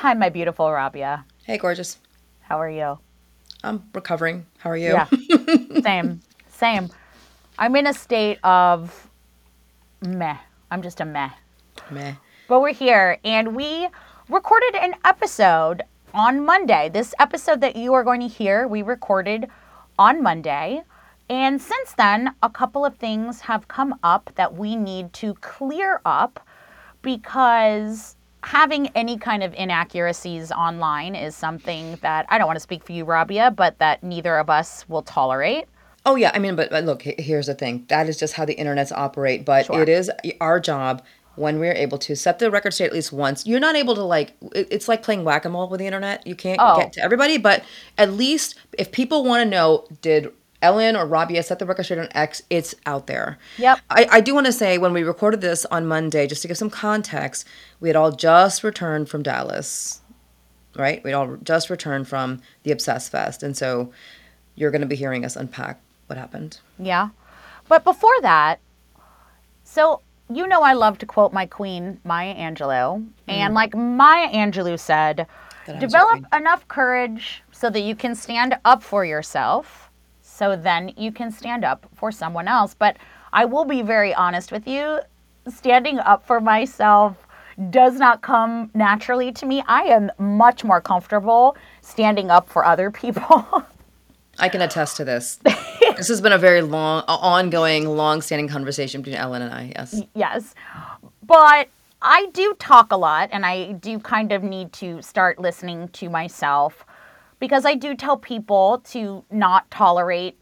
Hi, my beautiful Rabia. Hey, gorgeous. How are you? I'm recovering. How are you? Yeah. Same. Same. I'm in a state of meh. I'm just a meh. Meh. But we're here and we recorded an episode on Monday. This episode that you are going to hear, we recorded on Monday. And since then, a couple of things have come up that we need to clear up because having any kind of inaccuracies online is something that I don't want to speak for you, Rabia, but that neither of us will tolerate. Oh yeah, I mean, but, but look, here's the thing. That is just how the internets operate. But Sure. it is our job when we're able to set the record straight at least once. You're not able to like. It's like playing whack a mole with the internet. You can't Oh. get to everybody, but at least if people want to know, did Ellyn or Rabia, I set the record straight on X? It's out there. Yep. I, I do want to say when we recorded this on Monday, just to give some context, we had all just returned from Dallas, right? We'd all just returned from the Obsessed Fest, and so you're going to be hearing us unpack what happened. Yeah. But before that, so you know I love to quote my queen, Maya Angelou. Mm. And like Maya Angelou said, That I was your develop enough courage so that you can stand up for yourself. So then you can stand up for someone else. But I will be very honest with you, standing up for myself does not come naturally to me. I am much more comfortable standing up for other people. I can attest to this. this has been a very long, ongoing, long-standing conversation between Ellyn and I. Yes. yes. But I do talk a lot and I do kind of need to start listening to myself because I do tell people to not tolerate.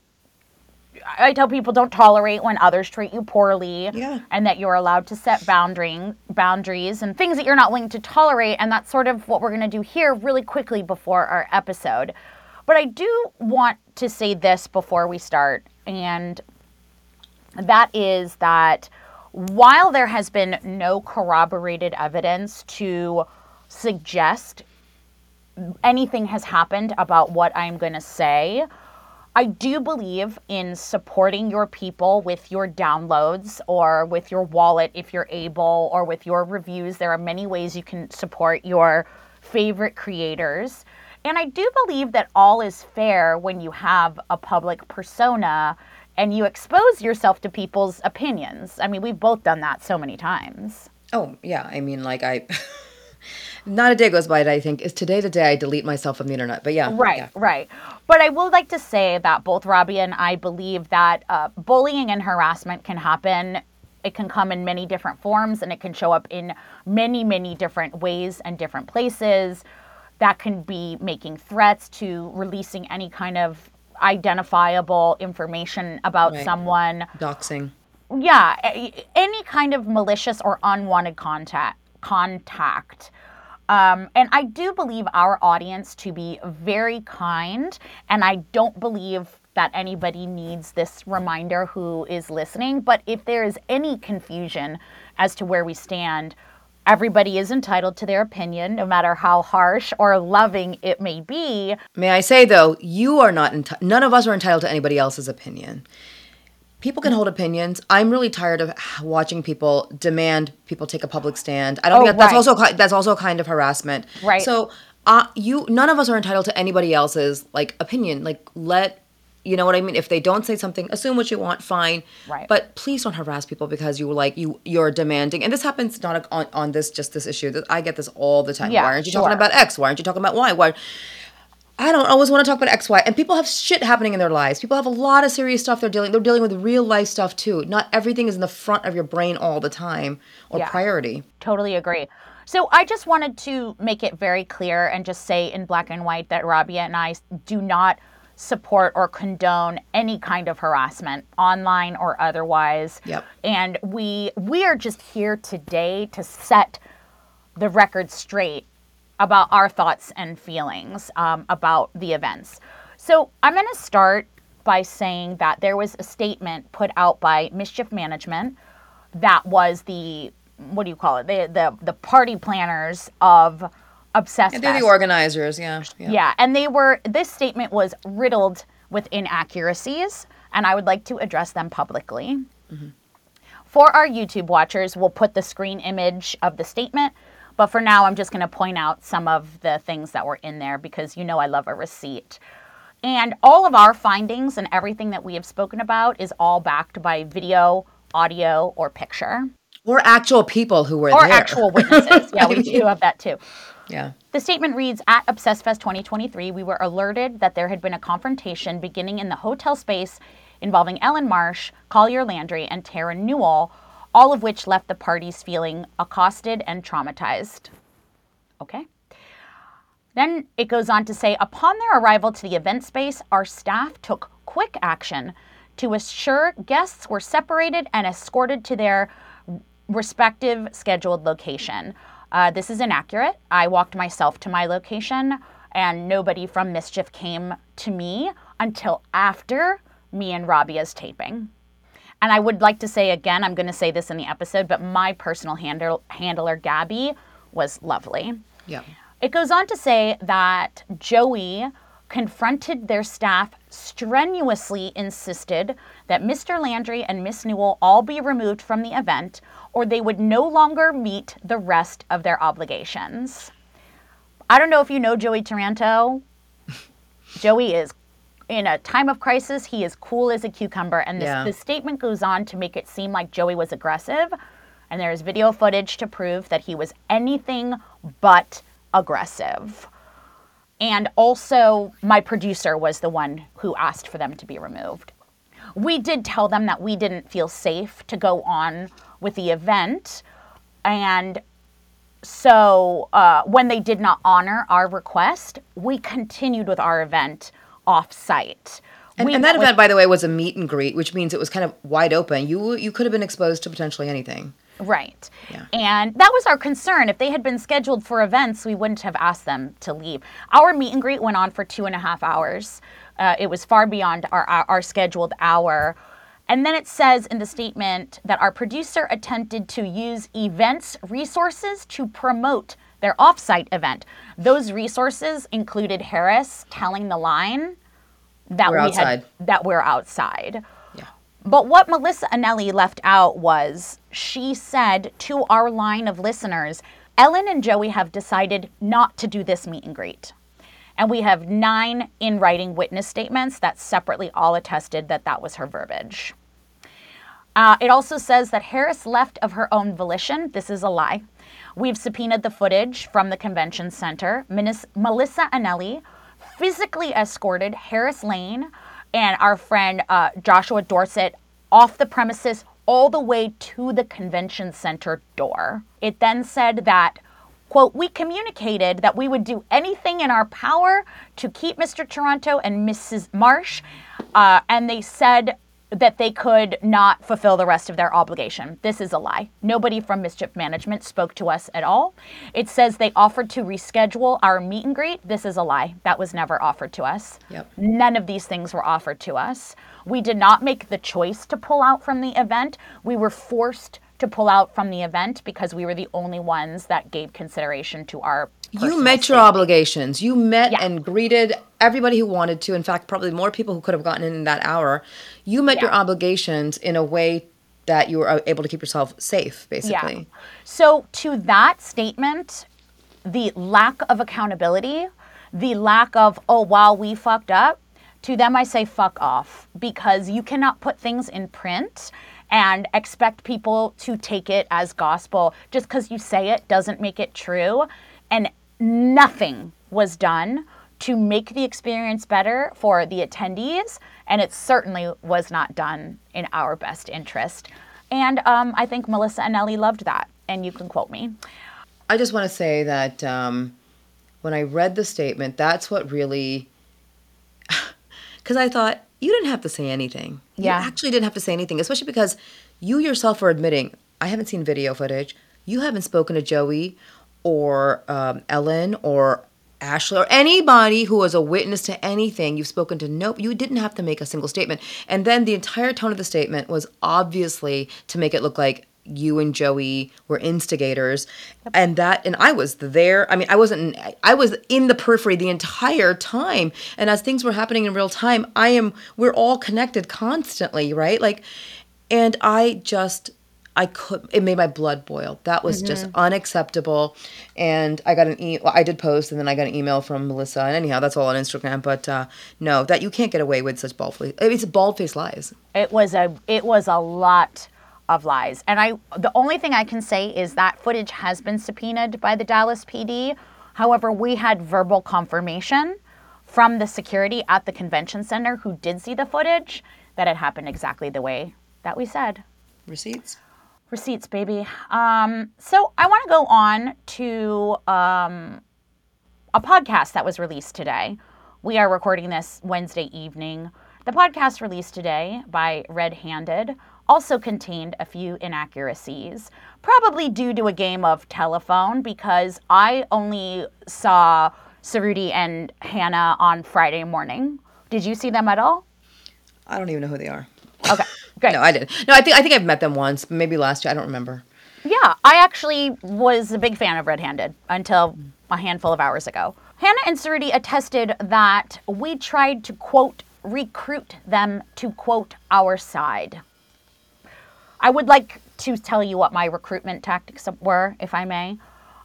I tell people don't tolerate when others treat you poorly Yeah. and that you're allowed to set boundary, boundaries and things that you're not willing to tolerate. And that's sort of what we're going to do here really quickly before our episode. But I do want to say this before we start. And that is that while there has been no corroborated evidence to suggest anything has happened about what I'm going to say, I do believe in supporting your people with your downloads or with your wallet if you're able, or with your reviews. There are many ways you can support your favorite creators. And I do believe that all is fair when you have a public persona and you expose yourself to people's opinions. I mean, we've both done that so many times. Oh yeah. I mean, like I. Not a day goes by that I think is today the day I delete myself from the internet. But yeah. Right, yeah. right. But I would like to say that both Rabia and I believe that uh, bullying and harassment can happen. It can come in many different forms and it can show up in many, many different ways and different places. That can be making threats to releasing any kind of identifiable information about Right. someone Doxing. yeah any kind of malicious or unwanted contact contact um, and i do believe our audience to be very kind and i don't believe that anybody needs this reminder who is listening but if there is any confusion as to where we stand everybody is entitled to their opinion no matter how harsh or loving it may be May I say though, you are not. Enti- none of us are entitled to anybody else's opinion. People can hold opinions. I'm really tired of watching people demand people take a public stand. I don't Oh, think that, that's right. also ki- that's also a kind of harassment. Right. So, uh, you none of us are entitled to anybody else's like opinion. Like let you know what I mean. If they don't say something, assume what you want. Fine. Right. But please don't harass people because you like you you're demanding. And this happens not on on this just this issue. That I get this all the time. Yeah, Why aren't you sure. talking about X? Why aren't you talking about Y? Why? I don't always want to talk about X, Y, and people have shit happening in their lives. People have a lot of serious stuff they're dealing. They're dealing with real life stuff too. Not everything is in the front of your brain all the time or Yeah. priority. Totally agree. So I just wanted to make it very clear and just say in black and white that Rabia and I do not support or condone any kind of harassment online or otherwise. Yep. And we we are just here today to set the record straight about our thoughts and feelings um, about the events. So I'm going to start by saying that there was a statement put out by Mischief Management that was the what do you call it the the, the party planners of Obsessed And they're the organizers, yeah. Yeah. Yeah, and they were, this statement was riddled with inaccuracies, and I would like to address them publicly. For our YouTube watchers, we'll put the screen image of the statement, But for now, I'm just going to point out some of the things that were in there because you know I love a receipt. And all of our findings and everything that we have spoken about is all backed by video, audio, or picture. Or actual people who were Or there. actual witnesses. Yeah, we do have that too. Yeah. The statement reads At Obsessed Fest 2023, we were alerted that there had been a confrontation beginning in the hotel space involving Ellyn Marsh, Collier Landry, and Tara Newell, all of which left the parties feeling accosted and traumatized. Okay. Then it goes on to say upon their arrival to the event space, our staff took quick action to assure guests were separated and escorted to their respective scheduled location. Uh, this is inaccurate. I walked myself to my location, and nobody from Mischief came to me until after me and Rabia's taping. And I would like to say again, I'm going to say this in the episode, but my personal handle, handler, Gabby, was lovely. Yeah. It goes on to say that Joey confronted their staff, strenuously insisted that Mr. Landry and Miss Newell all be removed from the event, or they would no longer meet the rest of their obligations. I don't know if you know Joey Taranto. Joey is in a time of crisis, he is cool as a cucumber. And this, Yeah. this statement goes on to make it seem like Joey was aggressive. And there's video footage to prove that he was anything but aggressive. And also, my producer was the one who asked for them to be removed. We did tell them that we didn't feel safe to go on with the event. And so, uh, when they did not honor our request, we continued with our event off site. And, and that event, by the way, was a meet and greet, which means it was kind of wide open. You you could have been exposed to potentially anything. Right. Yeah. And that was our concern. If they had been scheduled for events, we wouldn't have asked them to leave. Our meet and greet went on for two and a half hours. Uh, it was far beyond our, our, our scheduled hour. And then it says in the statement that our producer attempted to use events resources to promote their offsite event. Those resources included Harris telling the line that We're we outside. had that we're outside. Yeah. But what Melissa Anelli left out was she said to our line of listeners, Ellyn and Joey have decided not to do this meet and greet. And we have nine in writing witness statements that separately all attested that that was her verbiage. Uh, it also says that Harris left of her own volition. This is a lie. We've subpoenaed the footage from the convention center. Minis- Melissa Anelli physically escorted Harris Lane and our friend uh, Joshua Dorset off the premises all the way to the convention center door. It then said that, quote, we communicated that we would do anything in our power to keep Mr. Taranto and Mrs. Marsh, uh, and they said that they could not fulfill the rest of their obligation. This is a lie. Nobody from Mischief Management spoke to us at all. It says they offered to reschedule our meet and greet. This is a lie. That was never offered to us. Yep. None of these things were offered to us. We did not make the choice to pull out from the event. We were forced to pull out from the event because we were the only ones that gave consideration to our You met your obligations. You met Yeah. and greeted everybody who wanted to. In fact, probably more people who could have gotten in in that hour. You met your obligations in a way that you were uh, able to keep yourself safe, basically. Yeah. So, to that statement, the lack of accountability, the lack of, oh, wow, we fucked up, to them I say fuck off because you cannot put things in print and expect people to take it as gospel. Just because you say it doesn't make it true. And nothing was done to make the experience better for the attendees, and it certainly was not done in our best interest. And um, I think Melissa Anelli loved that, and you can quote me. I just want to say that um, when I read the statement, that's what really. Because I thought, you didn't have to say anything. Yeah. You actually didn't have to say anything, especially because you yourself are admitting, I haven't seen video footage. You haven't spoken to Joey or um, Ellyn or Ashleigh or anybody who was a witness to anything. You've spoken to nope. You didn't have to make a single statement. And then the entire tone of the statement was obviously to make it look like you and Joey were instigators, and that and I was there. I mean, I wasn't. I was in the periphery the entire time, and as things were happening in real time, I am. We're all connected constantly, right? Like, and I just. I could. It made my blood boil. That was just Mm-hmm. unacceptable. And I got an e. Well, I did post, and then I got an email from Melissa. And anyhow, that's all on Instagram. But uh, no, that you can't get away with such bald face. It's bald face lies. It was a it was a lot of lies. And I the only thing I can say is that footage has been subpoenaed by the Dallas PD. However, we had verbal confirmation from the security at the convention center who did see the footage that it happened exactly the way that we said. Receipts. Receipts, baby. Um, so I want to go on to um, a podcast that was released today. We are recording this Wednesday evening. The podcast released today by Red Handed also contained a few inaccuracies, probably due to a game of telephone because I only saw Suruthi and Hannah on Friday morning. Did you see them at all? I don't even know who they are. Okay, great. No, I didn't. No, I think I think I've met them once, maybe last year. I don't remember. Yeah, I actually was a big fan of Red Handed until a handful of hours ago. Hannah and Suruthi attested that we tried to, quote, recruit them to, quote, our side. I would like to tell you what my recruitment tactics were, if I may.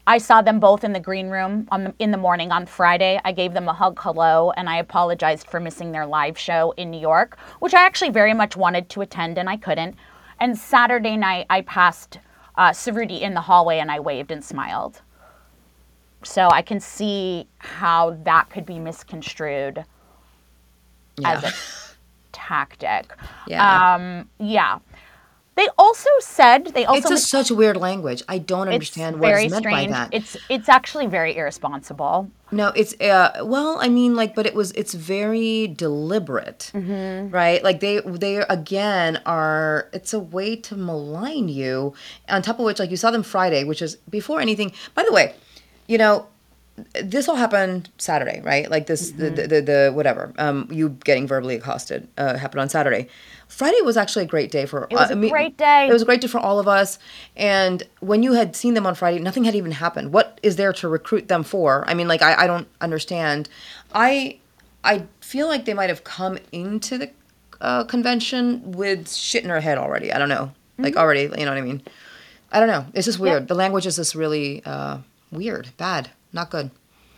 I saw them both in the green room on the, in the morning on Friday. I gave them a hug hello and I apologized for missing their live show in New York, which I actually very much wanted to attend and I couldn't. And Saturday night, I passed uh, Suruthi in the hallway and I waved and smiled. So I can see how that could be misconstrued as a tactic. Yeah. Um, yeah. They also said they also It's just such a weird language. I don't understand what very meant strange. by that. It's it's actually very irresponsible. No, it's uh well, I mean like but it was it's very deliberate. Mm-hmm. Right? Like they they again are it's a way to malign you. On top of which like you saw them Friday, which is before anything. By the way, you know, this all happened Saturday, right? Like this the, Mm-hmm. the, the the whatever. Um you getting verbally accosted uh happened on Saturday. Friday was actually a great day for It was uh, a great day. It was a great day for all of us. And when you had seen them on Friday, nothing had even happened. What is there to recruit them for? I mean, like I, I don't understand. I I feel like they might have come into the uh, convention with shit in her head already. I don't know. Like already, you know what I mean? I don't know. It's just weird. The language is just really uh, weird, bad, not good.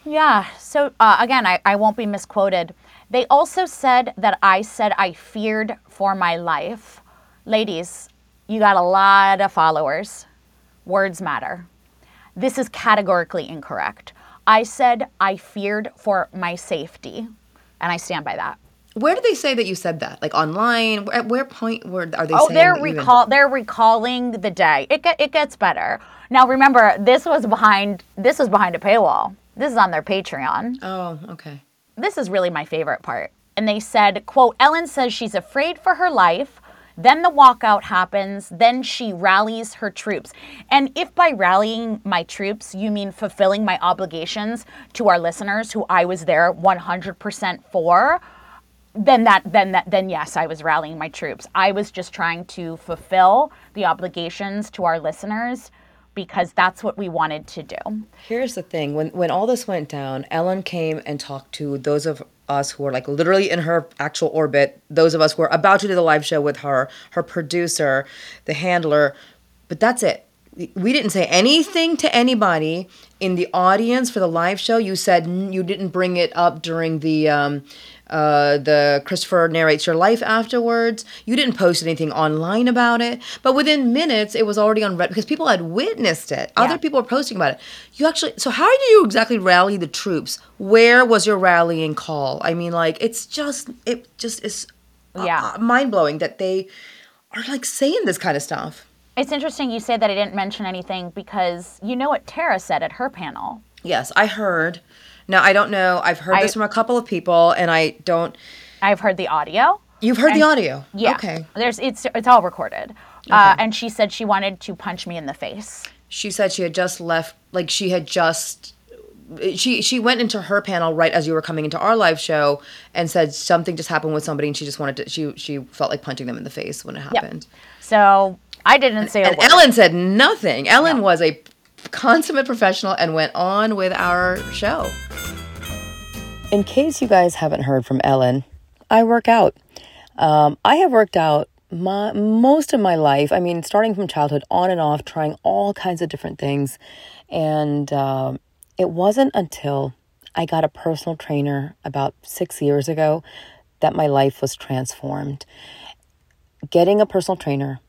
Yeah. So uh, again, I, I won't be misquoted. They also said that I said I feared for my life. Ladies, you got a lot of followers. Words matter. This is categorically incorrect. I said I feared for my safety, and I stand by that. Where do they say that you said that? Like online? At where point where are they Oh, saying they're that you even- recall they're recalling the day. It get, it gets better. Now remember, this was behind this was behind a paywall. This is on their Patreon. Oh, okay. this is really my favorite part. And they said, quote, Ellyn says she's afraid for her life. Then the walkout happens. Then she rallies her troops. And if by rallying my troops, you mean fulfilling my obligations to our listeners who I was there 100% for, then that then that then yes, I was rallying my troops. I was just trying to fulfill the obligations to our listeners because that's what we wanted to do. Here's the thing: when when all this went down, Ellyn came and talked to those of us who were like literally in her actual orbit. Those of us who were about to do the live show with her, her producer, the handler. But that's it. We didn't say anything to anybody in the audience for the live show. You said you didn't bring it up during the um, uh, the Christopher narrates your life afterwards. You didn't post anything online about it, but within minutes it was already on Reddit because people had witnessed it. Other people were posting about it. You actually, so how do you exactly rally the troops? Where was your rallying call? I mean, like it's just it just is Yeah. mind blowing that they are like saying this kind of stuff. It's interesting you say that I didn't mention anything because you know what Tara said at her panel. Yes, I heard. Now I don't know. I've heard I- this from a couple of people, and I don't. I've heard the audio. You've heard the audio. Yeah. Okay. There's it's it's all recorded. Uh, and she said she wanted to punch me in the face. She said she had just left. Like she had just. She she went into her panel right as you were coming into our live show and said something just happened with somebody and she just wanted to she she felt like punching them in the face when it happened. So I didn't say a And word. Ellyn said nothing. Ellyn was a consummate professional and went on with our show. In case you guys haven't heard from Ellyn, I work out. Um, I have worked out my most of my life, I mean, starting from childhood on and off, trying all kinds of different things. And uh, it wasn't until I got a personal trainer about six years ago that my life was transformed. Getting a personal trainer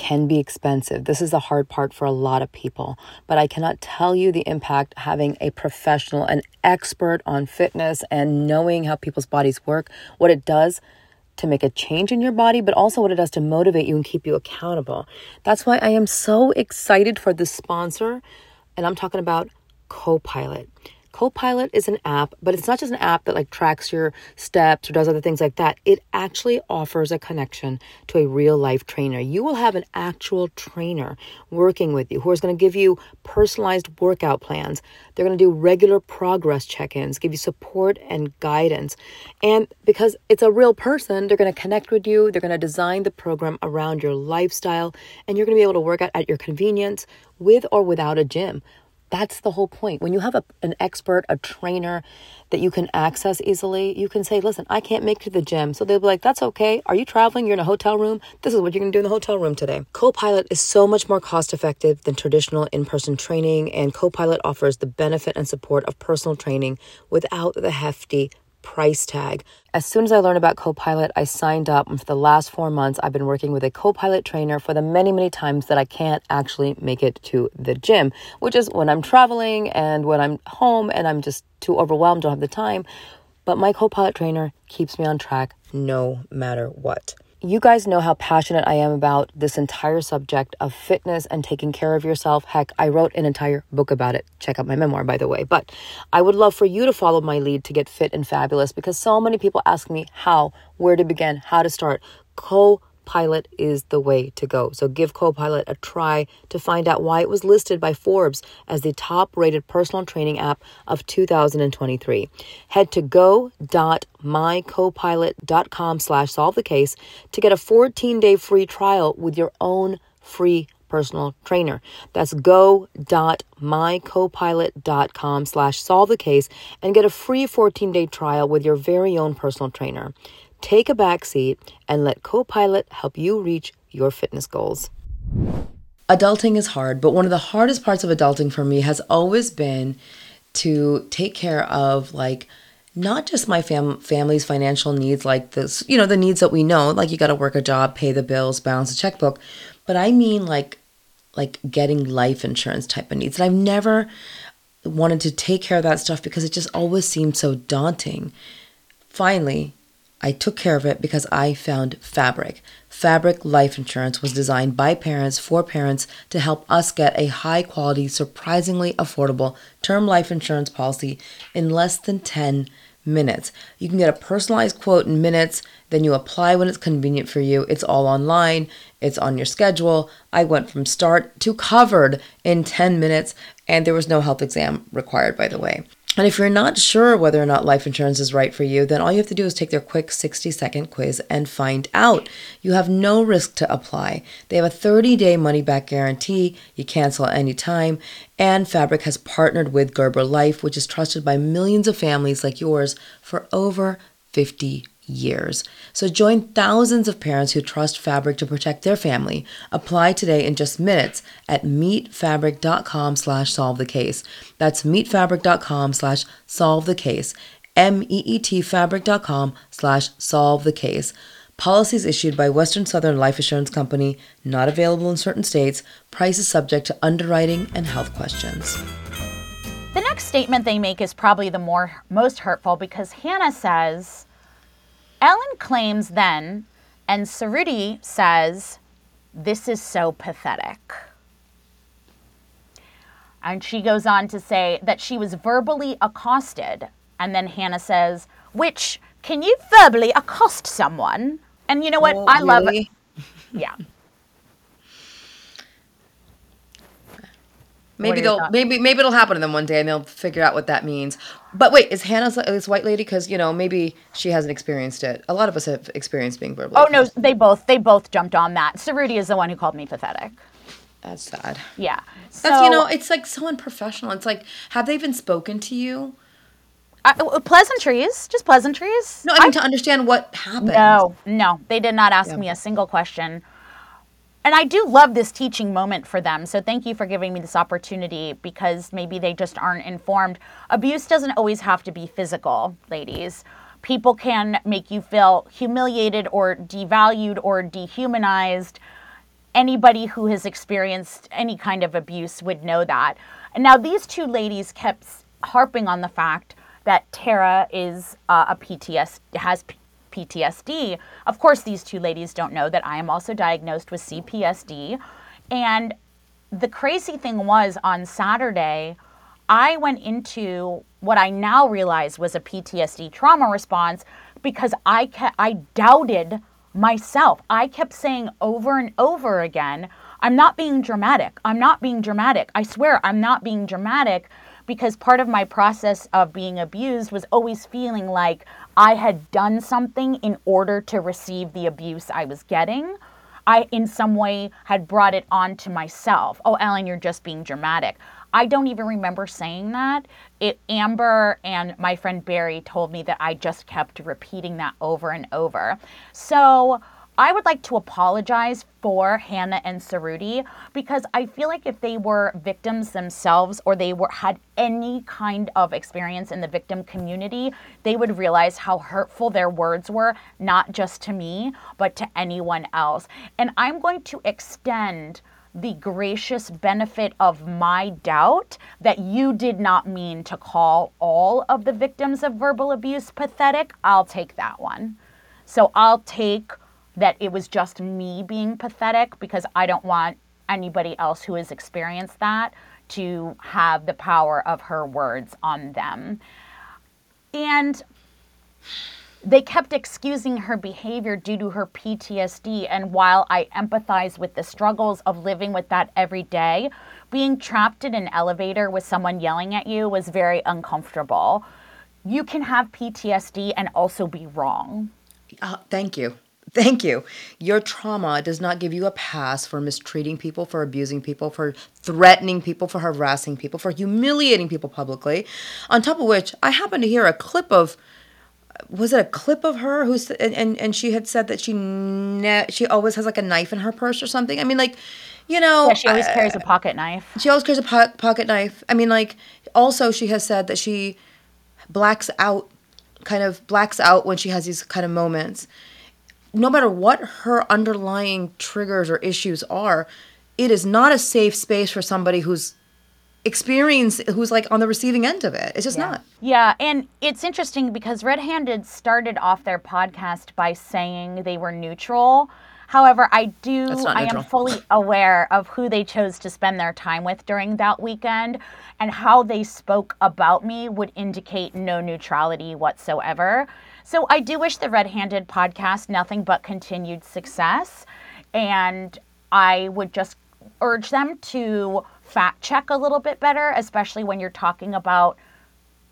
can be expensive. This is the hard part for a lot of people, but I cannot tell you the impact having a professional, an expert on fitness and knowing how people's bodies work, what it does to make a change in your body, but also what it does to motivate you and keep you accountable. That's why I am so excited for this sponsor, and I'm talking about Copilot. Copilot is an app, but it's not just an app that like tracks your steps or does other things like that. It actually offers a connection to a real life trainer. You will have an actual trainer working with you who is going to give you personalized workout plans. They're going to do regular progress check ins, give you support and guidance. And because it's a real person, they're going to connect with you. They're going to design the program around your lifestyle, and you're going to be able to work out at your convenience with or without a gym. That's the whole point. When you have a, an expert, a trainer that you can access easily, you can say, listen, I can't make it to the gym. So they'll be like, that's okay. Are you traveling? You're in a hotel room? This is what you're going to do in the hotel room today. Copilot is so much more cost effective than traditional in person training, and Copilot offers the benefit and support of personal training without the hefty price tag. As soon as I learned about Copilot, I signed up. And for the last four months, I've been working with a Copilot trainer for the many, many times that I can't actually make it to the gym, which is when I'm traveling and when I'm home and I'm just too overwhelmed, don't have the time. But my Copilot trainer keeps me on track no matter what. You guys know how passionate I am about this entire subject of fitness and taking care of yourself. Heck, I wrote an entire book about it. Check out my memoir, by the way. But I would love for you to follow my lead to get fit and fabulous because so many people ask me how, where to begin, how to start. Co Copilot is the way to go. So give Copilot a try to find out why it was listed by Forbes as the top rated personal training app of 2023. Head to go.mycopilot.com slash solve the case to get a 14 day free trial with your own free personal trainer. That's go.mycopilot.com slash solve the case and get a free 14 day trial with your very own personal trainer. Take a back seat and let Copilot help you reach your fitness goals. Adulting is hard, but one of the hardest parts of adulting for me has always been to take care of like not just my fam- family's financial needs like this, you know, the needs that we know, like you got to work a job, pay the bills, balance a checkbook, but I mean like like getting life insurance type of needs. And I've never wanted to take care of that stuff because it just always seemed so daunting. Finally, I took care of it because I found Fabric. Fabric Life Insurance was designed by parents for parents to help us get a high quality, surprisingly affordable term life insurance policy in less than 10 minutes. You can get a personalized quote in minutes, then you apply when it's convenient for you. It's all online, it's on your schedule. I went from start to covered in 10 minutes, and there was no health exam required, by the way. And if you're not sure whether or not life insurance is right for you, then all you have to do is take their quick 60 second quiz and find out. You have no risk to apply. They have a 30 day money back guarantee. You cancel at any time. And Fabric has partnered with Gerber Life, which is trusted by millions of families like yours for over 50 years. So join thousands of parents who trust Fabric to protect their family. Apply today in just minutes at meetfabric.com slash solve the case. That's meetfabric.com slash solve the case. M-E-E-T fabric.com slash solve the case. Policies issued by Western Southern Life Assurance Company, not available in certain states. Price is subject to underwriting and health questions. The next statement they make is probably the more most hurtful because Hannah says, Ellyn claims then, and Suruthi says, This is so pathetic. And she goes on to say that she was verbally accosted. And then Hannah says, Which, can you verbally accost someone? And you know what? Oh, I love it. Yeah. Maybe they'll thoughts? maybe maybe it'll happen to them one day and they'll figure out what that means. But wait, is Hannah this white lady? Because you know maybe she hasn't experienced it. A lot of us have experienced being verbally. Oh no, they both they both jumped on that. Suruthi is the one who called me pathetic. that's sad. Yeah. That's you know, it's like so unprofessional. It's like, have they even spoken to you? Uh, pleasantries, just pleasantries. No, I mean to understand what happened. No, no, they did not ask me a single question. And I do love this teaching moment for them. So thank you for giving me this opportunity because maybe they just aren't informed. Abuse doesn't always have to be physical, ladies. People can make you feel humiliated or devalued or dehumanized. Anybody who has experienced any kind of abuse would know that. And now these two ladies kept harping on the fact that Tara is uh, a PTSD has PTSD. Of course, these two ladies don't know that I am also diagnosed with CPTSD. And the crazy thing was on Saturday, I went into what I now realize was a PTSD trauma response because I kept, I doubted myself. I kept saying over and over again, I'm not being dramatic. I'm not being dramatic. I swear I'm not being dramatic because part of my process of being abused was always feeling like I had done something in order to receive the abuse I was getting. I, in some way, had brought it on to myself. Oh, Ellyn, you're just being dramatic. I don't even remember saying that. It, Amber and my friend Barry told me that I just kept repeating that over and over. So, I would like to apologize for Hannah and Suruthi because I feel like if they were victims themselves or they were had any kind of experience in the victim community, they would realize how hurtful their words were, not just to me, but to anyone else. And I'm going to extend the gracious benefit of my doubt that you did not mean to call all of the victims of verbal abuse pathetic. I'll take that one. So I'll take that it was just me being pathetic because I don't want anybody else who has experienced that to have the power of her words on them. And they kept excusing her behavior due to her PTSD. And while I empathize with the struggles of living with that every day, being trapped in an elevator with someone yelling at you was very uncomfortable. You can have PTSD and also be wrong. Uh, thank you. Thank you. Your trauma does not give you a pass for mistreating people, for abusing people, for threatening people, for harassing people, for humiliating people publicly. On top of which, I happened to hear a clip of was it a clip of her who's and, and, and she had said that she ne- she always has like a knife in her purse or something. I mean like you know yeah, she always uh, carries a pocket knife. She always carries a po- pocket knife. I mean like also she has said that she blacks out kind of blacks out when she has these kind of moments no matter what her underlying triggers or issues are, it is not a safe space for somebody who's experienced who's like on the receiving end of it. It's just yeah. not. Yeah, and it's interesting because Red Handed started off their podcast by saying they were neutral. However, I do I am fully aware of who they chose to spend their time with during that weekend and how they spoke about me would indicate no neutrality whatsoever. So I do wish the Red Handed podcast nothing but continued success. And I would just urge them to fact check a little bit better, especially when you're talking about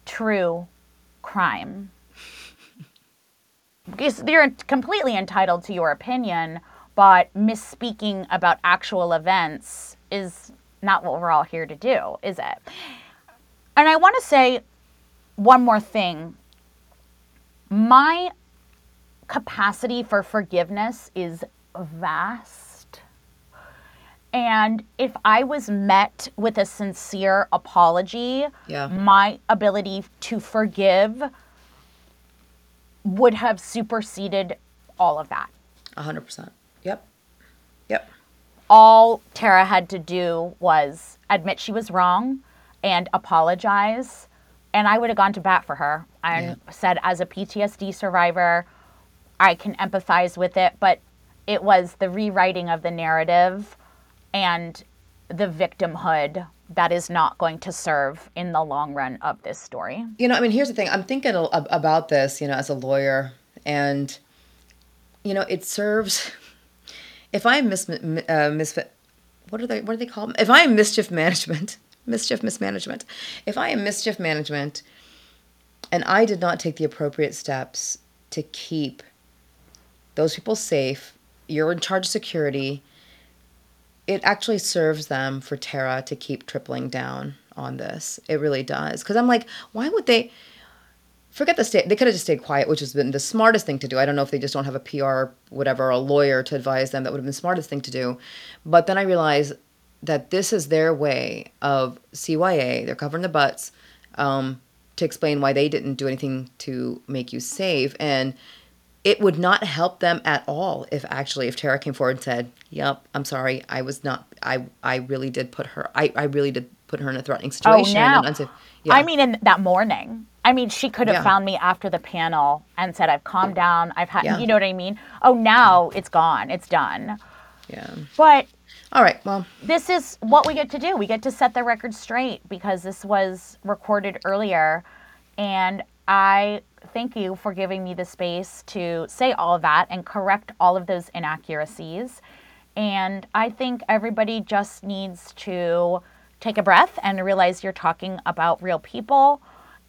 true crime. because you're completely entitled to your opinion, but misspeaking about actual events is not what we're all here to do, is it? And I want to say one more thing my capacity for forgiveness is vast. And if I was met with a sincere apology, yeah. my ability to forgive would have superseded all of that. 100%. Yep. Yep. All Tara had to do was admit she was wrong and apologize and I would have gone to bat for her and yeah. said, as a PTSD survivor, I can empathize with it, but it was the rewriting of the narrative and the victimhood that is not going to serve in the long run of this story. You know, I mean, here's the thing I'm thinking about this, you know, as a lawyer, and, you know, it serves, if I'm mis- uh, misfit, what are they, what do they call them? If I am mischief management, mischief mismanagement. If I am mischief management and I did not take the appropriate steps to keep those people safe, you're in charge of security, it actually serves them for Tara to keep tripling down on this. It really does. Because I'm like, why would they? forget the state. They could have just stayed quiet, which has been the smartest thing to do. I don't know if they just don't have a PR, whatever, a lawyer to advise them. That would have been the smartest thing to do. But then I realized that this is their way of CYA. They're covering the butts um, to explain why they didn't do anything to make you safe, and it would not help them at all if actually if Tara came forward and said, "Yep, I'm sorry, I was not. I I really did put her. I I really did put her in a threatening situation. Oh, now. unsafe." I mean, in that morning. I mean, she could have Yeah. found me after the panel and said, "I've calmed down. I've had." Yeah. You know what I mean? Oh, now it's gone. It's done. yeah. But All right. Well, this is what we get to do. We get to set the record straight because this was recorded earlier. And I thank you for giving me the space to say all of that and correct all of those inaccuracies. And I think everybody just needs to take a breath and realize you're talking about real people.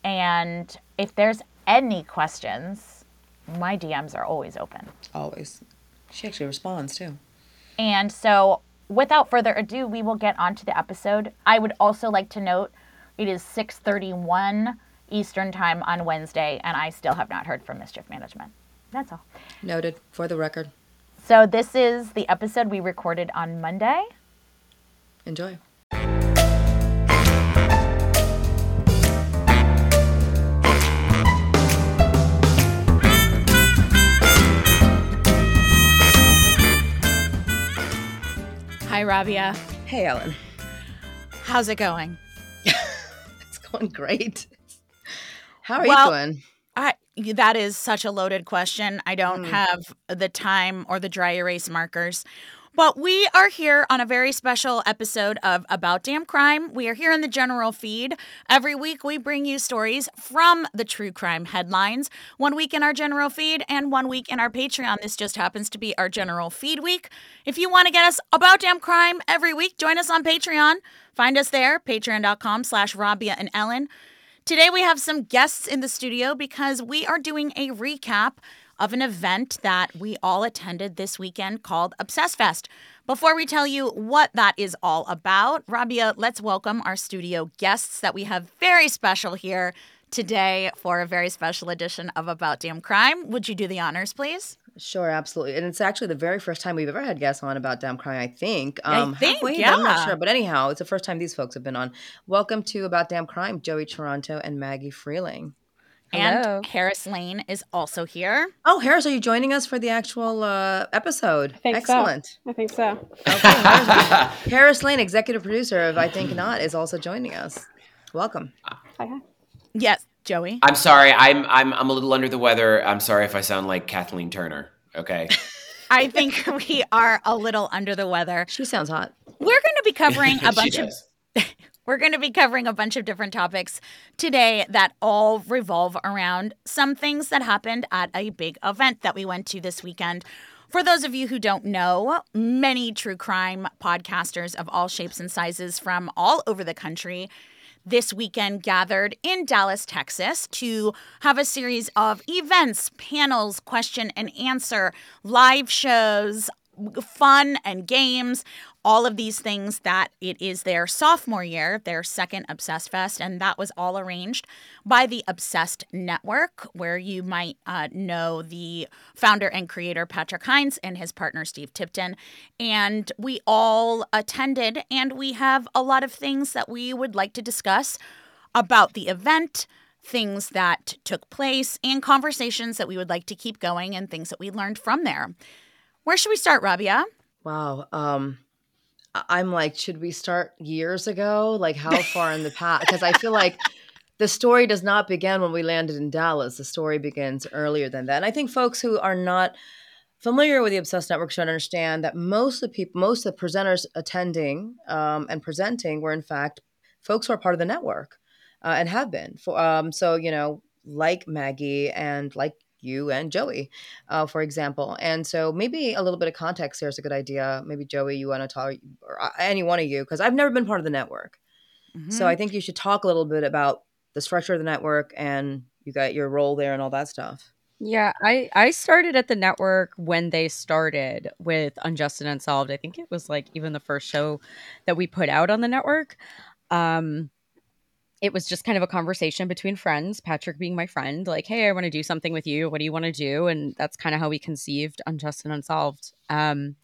And if there's any questions, my DMs are always open. always. She actually responds too. And so, without further ado, we will get on to the episode. I would also like to note it is 6:31 Eastern Time on Wednesday, and I still have not heard from Mischief Management. That's all. Noted for the record. So this is the episode we recorded on Monday. Enjoy. Hi, Rabia. Hey, Ellyn. How's it going? It's going great. How are Well- you doing? I that is such a loaded question. I don't Mm. have the time or the dry erase markers. But we are here on a very special episode of About Damn Crime. We are here in the general feed. Every week we bring you stories from the true crime headlines. One week in our general feed and one week in our Patreon. This just happens to be our general feed week. If you want to get us About Damn Crime every week, join us on Patreon. Find us there, patreon.com slash Rabia and Ellyn. Today we have some guests in the studio because we are doing a recap of an event that we all attended this weekend called Obsessed Fest. Before we tell you what that is all about, Rabia, let's welcome our studio guests that we have very special here today for a very special edition of About Damn Crime. Would you do the honors, please? Sure, absolutely. And it's actually the very first time we've ever had guests on about Damn Crime, I think. Um, I think, we? I'm not sure. But anyhow, it's the first time these folks have been on. Welcome to About Damn Crime, Joey Taranto and Maggie Freleng. Hello. And Harris Lane is also here. Oh, Harris, are you joining us for the actual uh, episode? think so. Excellent. I think so. Okay, Harris, Harris Lane, executive producer of I Think Not, is also joining us. Welcome. Hi, hi. Yes, Joey. I'm sorry. I'm I'm I'm a little under the weather. I'm sorry if I sound like Kathleen Turner. Okay. I think we are a little under the weather. She sounds hot. We're going to be covering a bunch of does. We're going to be covering a bunch of different topics today that all revolve around some things that happened at a big event that we went to this weekend. For those of you who don't know, many true crime podcasters of all shapes and sizes from all over the country this weekend gathered in Dallas, Texas to have a series of events, panels, question and answer, live shows, fun and games, all of these things that it is their sophomore year, their second Obsessed Fest, and that was all arranged by the Obsessed Network, where you might uh, know the founder and creator Patrick Hinds and his partner Steve Tipton. And we all attended, and we have a lot of things that we would like to discuss about the event, things that took place, and conversations that we would like to keep going, and things that we learned from there. Where should we start, Rabia? Wow. Um, I'm like, should we start years ago? Like, how far in the past? Because I feel like the story does not begin when we landed in Dallas. The story begins earlier than that. And I think folks who are not familiar with the Obsessed Network should understand that most of the people, most of the presenters attending um, and presenting were, in fact, folks who are part of the network uh, and have been. For, um, so, you know, like Maggie and like you and Joey, uh, for example. And so maybe a little bit of context here is a good idea. Maybe Joey, you want to talk, or uh, any one of you, because I've never been part of the network. So I think you should talk a little bit about the structure of the network and you got your role there and all that stuff. Yeah, I I started at the network when they started with Unjust and Unsolved. I think it was like even the first show that we put out on the network. Um it was just kind of a conversation between friends, Patrick being my friend, like, hey, I want to do something with you. What do you want to do? And that's kind of how we conceived Unjust and Unsolved. Um,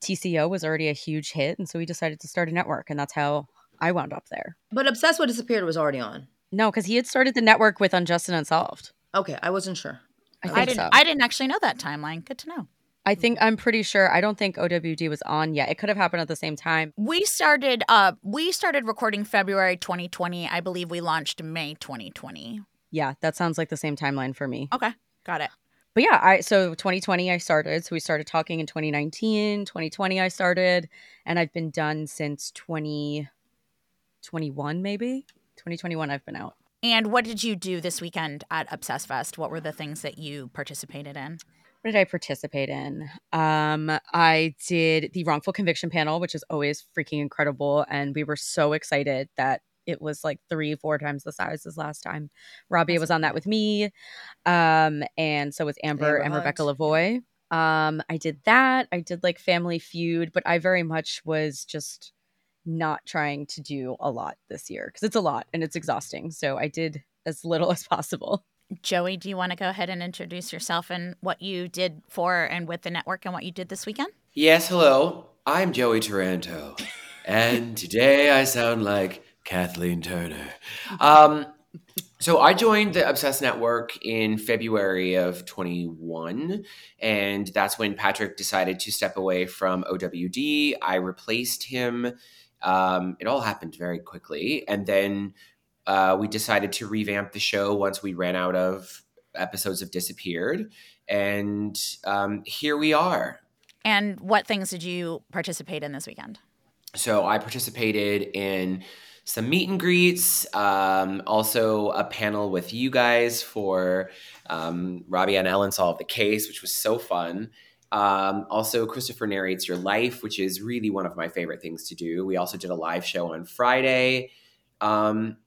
TCO was already a huge hit. And so we decided to start a network. And that's how I wound up there. But Obsessed What Disappeared was already on. No, because he had started the network with Unjust and Unsolved. Okay, I wasn't sure. I think I didn't. so. I didn't actually know that timeline. Good to know. I think I'm pretty sure. I don't think OWD was on yet. It could have happened at the same time. We started. Uh, we started recording February 2020. I believe we launched May 2020. Yeah, that sounds like the same timeline for me. Okay, got it. But yeah, I so 2020 I started. So we started talking in 2019. 2020 I started, and I've been done since 2021 maybe. 2021 I've been out. And what did you do this weekend at Obsessed Fest? What were the things that you participated in? What did I participate in? Um, I did the wrongful conviction panel, which is always freaking incredible, and we were so excited that it was like three, four times the size as last time. Rabia was on that with me, um, and so was Amber, and. Rebecca Lavoie. Um, I did that. I did like Family Feud, but I very much was just not trying to do a lot this year because it's a lot and it's exhausting. So I did as little as possible. Joey, do you want to go ahead and introduce yourself and what you did for and with the network and what you did this weekend? Yes, hello. I'm Joey Taranto, and today I sound like Kathleen Turner. Um, so I joined the Obsessed Network in February of 21, and that's when Patrick decided to step away from OWD. I replaced him. Um, it all happened very quickly, and then uh, we decided to revamp the show once we ran out of episodes of Disappeared, and um, here we are. And what things did you participate in this weekend? So I participated in some meet and greets, um, also a panel with you guys for um, Rabia and Ellyn solve the case, which was so fun. Um, also, Christopher narrates your life, which is really one of my favorite things to do. We also did a live show on Friday. Um,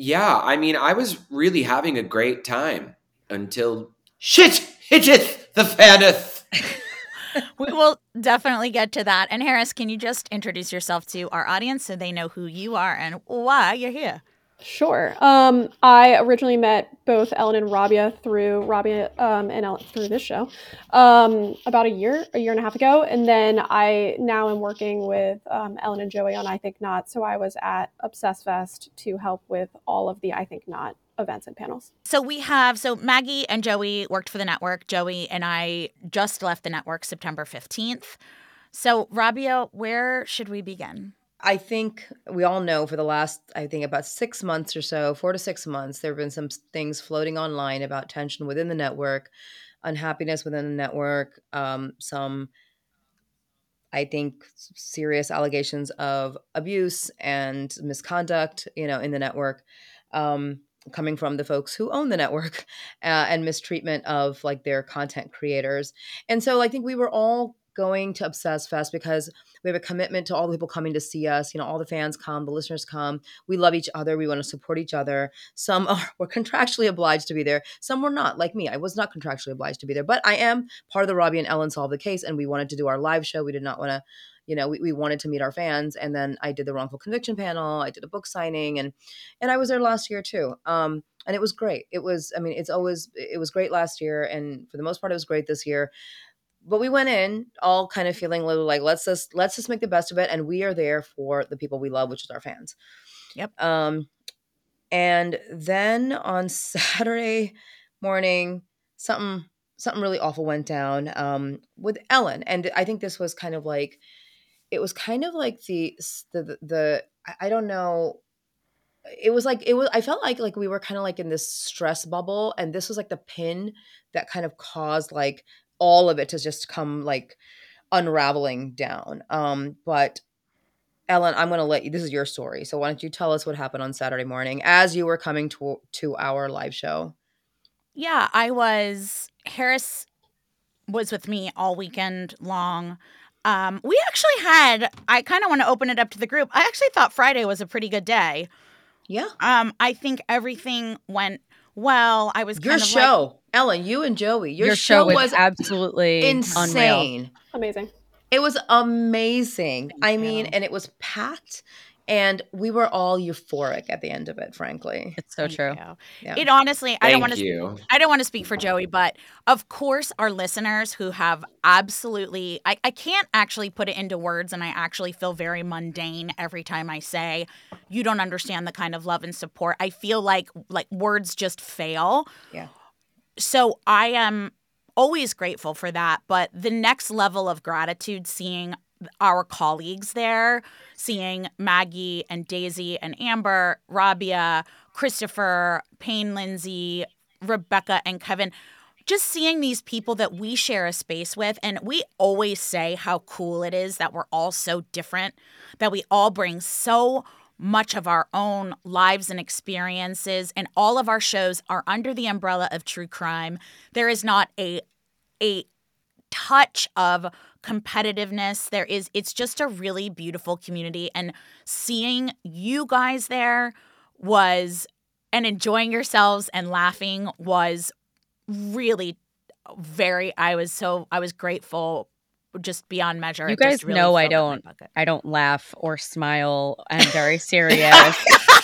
yeah, I mean, I was really having a great time until shit hiteth the faneth. we will definitely get to that. And Harris, can you just introduce yourself to our audience so they know who you are and why you're here? Sure. Um, I originally met both Ellyn and Rabia through Rabia um, and Ellyn through this show um, about a year, a year and a half ago, and then I now am working with um, Ellyn and Joey on I Think Not. So I was at Obsessed Fest to help with all of the I Think Not events and panels. So we have so Maggie and Joey worked for the network. Joey and I just left the network September 15th. So Rabia, where should we begin? I think we all know for the last, I think about six months or so, four to six months, there have been some things floating online about tension within the network, unhappiness within the network, um, some, I think, serious allegations of abuse and misconduct, you know, in the network. Um, coming from the folks who own the network uh, and mistreatment of like their content creators and so i think we were all going to obsessed fest because we have a commitment to all the people coming to see us you know all the fans come the listeners come. We love each other. We want to support each other. Some are were contractually obliged to be there. Some were not like me. I was not contractually obliged to be there but i am part of the rabia and ellyn solve the case and we wanted to do our live show. We did not want to you know we, we wanted to meet our fans and then i did the wrongful conviction panel i did a book signing and and i was there last year too. Um and it was great. It was i mean it's always it was great last year and for the most part it was great this year but we went in all kind of feeling a little like let's just let's just make the best of it and we are there for the people we love which is our fans Yep. um and then on saturday morning something something really awful went down um with ellyn and i think this was kind of like it was kind of like the the the, i don't know it was like it was i felt like like we were kind of like in this stress bubble and this was like the pin that kind of caused like all of it has just come like unraveling down um but ellyn i'm going to let you this is your story so why don't you tell us what happened on saturday morning as you were coming to to our live show Yeah, I was Harris was with me all weekend long. Um, we actually had I kind of want to open it up to the group. I actually thought Friday was a pretty good day. yeah Um, I think everything went well. I was your kind of show ellyn you and joey your, Your, show, was, was absolutely unreal. insane Amazing. It was amazing. I mean, you. and it was packed And we were all euphoric at the end of it, frankly. It's so Thank true. Yeah. It honestly, I don't want to you. I don't want to speak for Joey, but of course, our listeners who have absolutely, I, I can't actually put it into words, and I actually feel very mundane every time I say, you don't understand the kind of love and support. I feel like like words just fail. Yeah. So I am always grateful for that. But the next level of gratitude, seeing our colleagues there, seeing Maggie and Daisy and Amber, Rabia, Christopher, Payne Lindsay, Rebecca, and Kevin. Just seeing these people that we share a space with, and we always say how cool it is that we're all so different, that we all bring so much of our own lives and experiences, and all of our shows are under the umbrella of true crime. There is not a a touch of competitiveness. There is, it's just a really beautiful community. And seeing you guys there was, and enjoying yourselves and laughing was really very, I was so, I was grateful just beyond measure. You guys really know I filled up my don't- I don't laugh or smile. I'm very serious.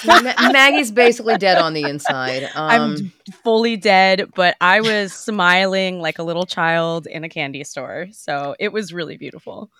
Ma- Maggie's basically dead on the inside. Um, I'm fully dead, but I was smiling like a little child in a candy store. So it was really beautiful.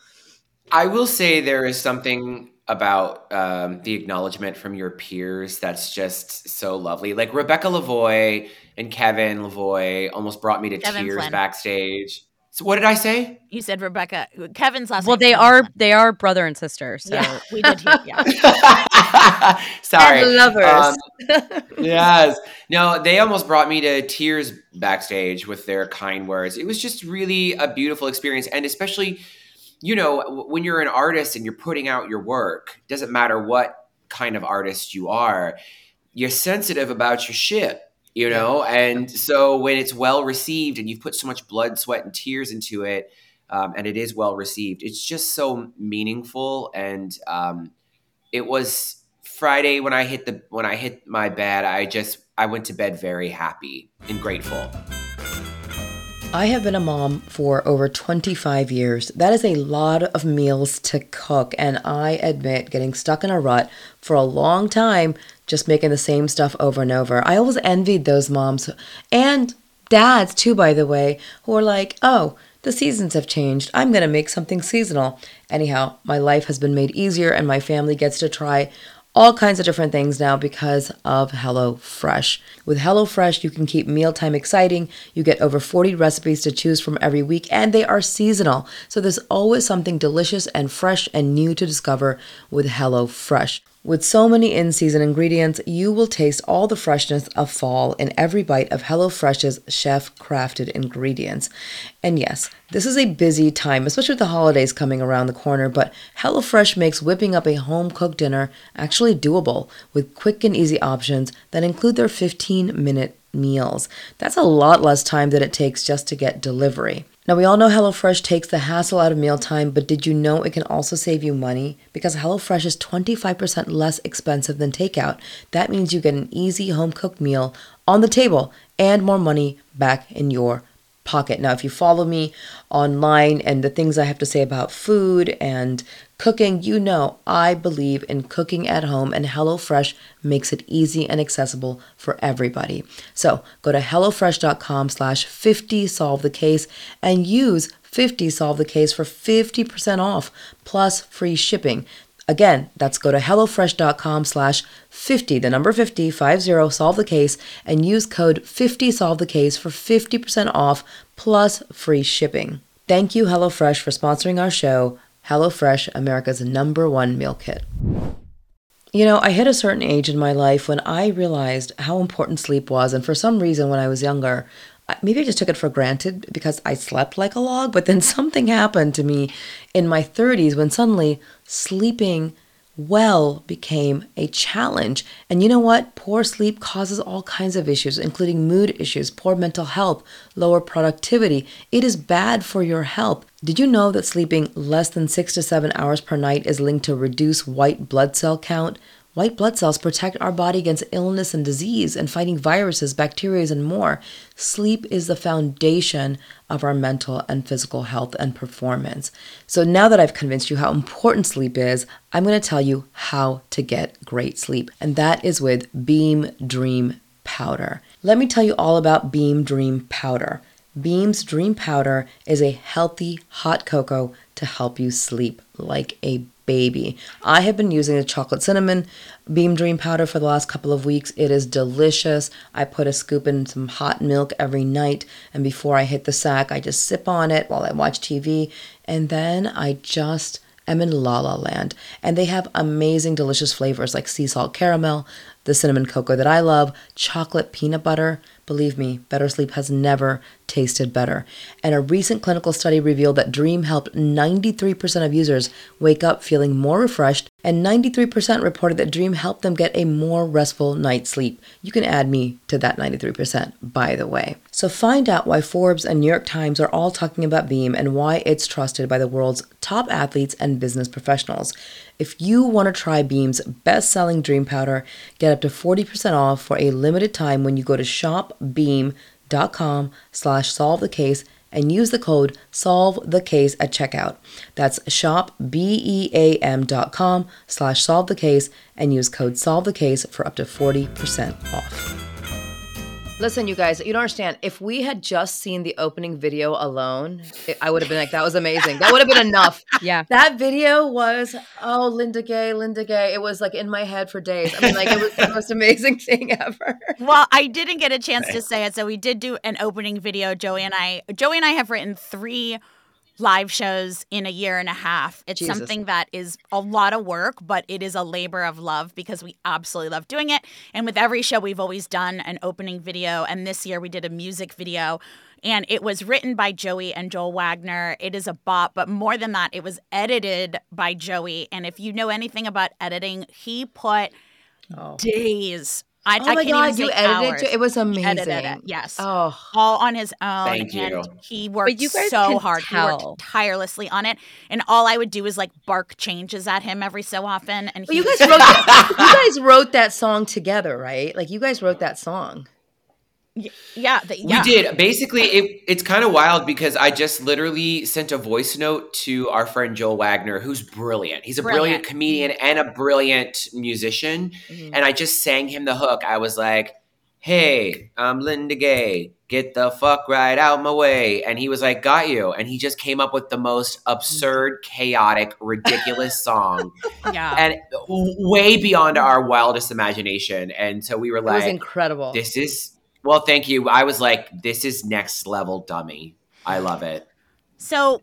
I will say there is something about um, the acknowledgement from your peers that's just so lovely. Like Rebecca Lavoie and Kevin Lavoie almost brought me to Kevin tears Flynn. backstage. So what did I say? You said Rebecca, Kevin's last Well, name's they Flynn. are they are brother and sister. So Yeah, we did hear, yeah. Sorry. And lovers. Um, yes. No, they almost brought me to tears backstage with their kind words. It was just really a beautiful experience. And especially, you know, when you're an artist and you're putting out your work, doesn't matter what kind of artist you are, you're sensitive about your shit. You know, and so when it's well received and you've put so much blood, sweat, and tears into it, um, and it is well received, it's just so meaningful. And um, it was Friday when I hit the when I hit my bed. I just I went to bed very happy and grateful. I have been a mom for over 25 years. That is a lot of meals to cook, and I admit getting stuck in a rut for a long time, just making the same stuff over and over. I always envied those moms and dads, too, by the way, who are like, oh, the seasons have changed. I'm going to make something seasonal. Anyhow, my life has been made easier, and my family gets to try all kinds of different things now because of HelloFresh. With HelloFresh, you can keep mealtime exciting. You get over 40 recipes to choose from every week, and they are seasonal. So there's always something delicious and fresh and new to discover with HelloFresh. With so many in season ingredients, you will taste all the freshness of fall in every bite of HelloFresh's chef crafted ingredients. And yes, this is a busy time, especially with the holidays coming around the corner, but HelloFresh makes whipping up a home cooked dinner actually doable with quick and easy options that include their 15 minute meals. That's a lot less time than it takes just to get delivery. Now, we all know HelloFresh takes the hassle out of mealtime, but did you know it can also save you money? Because HelloFresh is 25% less expensive than takeout. That means you get an easy home cooked meal on the table and more money back in your pocket. Now, if you follow me online and the things I have to say about food and cooking, you know I believe in cooking at home, and HelloFresh makes it easy and accessible for everybody. So go to HelloFresh.com slash 50 solve the case and use 50 solve the case for 50% off plus free shipping. Again, that's go to HelloFresh.com slash 50, the number 50, 50, solve the case, and use code 50 solve the case for 50% off plus free shipping. Thank you, HelloFresh, for sponsoring our show. HelloFresh, America's number one meal kit. You know, I hit a certain age in my life when I realized how important sleep was. And for some reason, when I was younger, maybe I just took it for granted because I slept like a log. But then something happened to me in my 30s when suddenly sleeping well became a challenge. And you know what? Poor sleep causes all kinds of issues, including mood issues, poor mental health, lower productivity. It is bad for your health. Did you know that sleeping less than six to seven hours per night is linked to reduced white blood cell count, White blood cells protect our body against illness and disease and fighting viruses, bacteria, and more. Sleep is the foundation of our mental and physical health and performance. So now that I've convinced you how important sleep is, I'm going to tell you how to get great sleep. And that is with Beam Dream Powder. Let me tell you all about Beam Dream Powder. Beam's Dream Powder is a healthy hot cocoa to help you sleep like a baby. I have been using the chocolate cinnamon Beam Dream powder for the last couple of weeks. It is delicious. I put a scoop in some hot milk every night, and before I hit the sack, I just sip on it while I watch TV, and then I just am in La La Land. And they have amazing, delicious flavors like sea salt caramel, the cinnamon cocoa that I love, chocolate peanut butter. Believe me, better sleep has never tasted better. And a recent clinical study revealed that Dream helped 93% of users wake up feeling more refreshed, and 93% reported that Dream helped them get a more restful night's sleep. You can add me to that 93%, by the way. So find out why Forbes and New York Times are all talking about Beam and why it's trusted by the world's top athletes and business professionals. If you want to try Beam's best selling Dream Powder, get up to 40% off for a limited time when you go to shopbeam.com slash solve the case and use the code solve the case at checkout. That's shopbeam.com slash solve the case and use code solve the case for up to 40% off. Listen, you guys, you don't understand. If we had just seen the opening video alone, it, I would have been like, that was amazing. That would have been enough. Yeah. That video was, oh, Linda Gay, Linda Gay. It was like in my head for days. I mean, like, it was the most amazing thing ever. Well, I didn't get a chance to say it, so we did do an opening video. Joey and I, Joey and I have written three live shows in a year and a half. It's Jesus. something that is a lot of work, but it is a labor of love because we absolutely love doing it. And with every show, we've always done an opening video, and this year we did a music video. And it was written by Joey and Joel Wagner. It is a bop, but more than that, it was edited by Joey. And if you know anything about editing, he put oh. days. I, Oh I my can't God, even you edited hours. it? It was He edited amazing. it, Yes Oh, all on his own. Thank and you. he worked you so can hard. He worked tirelessly on it. And all I would do is like bark changes at him every so often. And well, you guys wrote that. You guys wrote that song together, right? Like, you guys wrote that song. Yeah, the, yeah. We did. Basically, it, it's kind of wild because I just literally sent a voice note to our friend Joel Wagner, who's brilliant. He's a brilliant, Brilliant. comedian and a brilliant musician. Mm-hmm. And I just sang him the hook. I was like, hey, I'm Linda Gay. Get the fuck right out my way. And he was like, got you. And he just came up with the most absurd, chaotic, ridiculous song. Yeah. And way beyond our wildest imagination. And so we were like, incredible. this is well, thank you. I was like, this is next level dummy. I love it. So,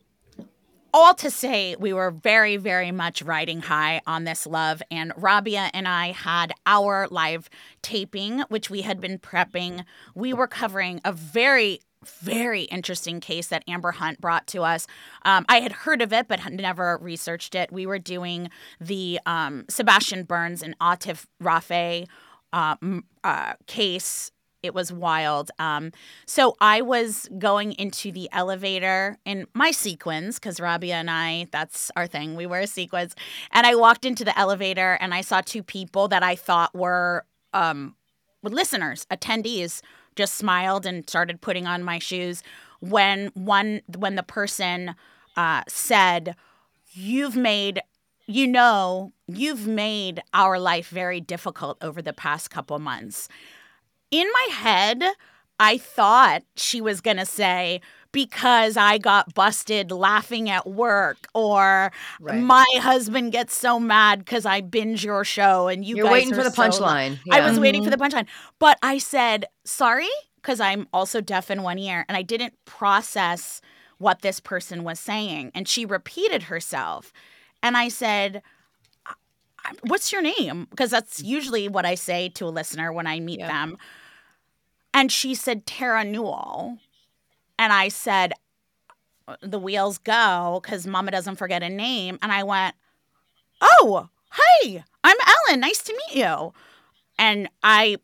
all to say, we were very, very much riding high on this love. And Rabia and I had our live taping, which we had been prepping. We were covering a very very interesting case that Amber Hunt brought to us. Um, I had heard of it, but had never researched it. We were doing the um, Sebastian Burns and Atif Rafay uh, uh, case. It was wild. Um, so I was going into the elevator in my sequins because Rabia and I, that's our thing. We wear sequins. And I walked into the elevator and I saw two people that I thought were um, listeners, attendees, just smiled and started putting on my shoes when one when the person uh, said, "You've made." You know, you've made our life very difficult over the past couple months in my head, I thought she was going to say, because I got busted laughing at work, or Right. my husband gets so mad because I binge your show and you You're guys waiting for the so la-" punchline. I Yeah. was waiting for mm-hmm. the punchline. But I said, sorry, because I'm also deaf in one ear, and I didn't process what this person was saying. And she repeated herself. And I said, What's your name? Because that's usually what I say to a listener when I meet Yeah. them. And she said, Tara Newell. And I said, The wheels go because mama doesn't forget a name. And I went, Oh, hey, I'm Ellyn. Nice to meet you. And I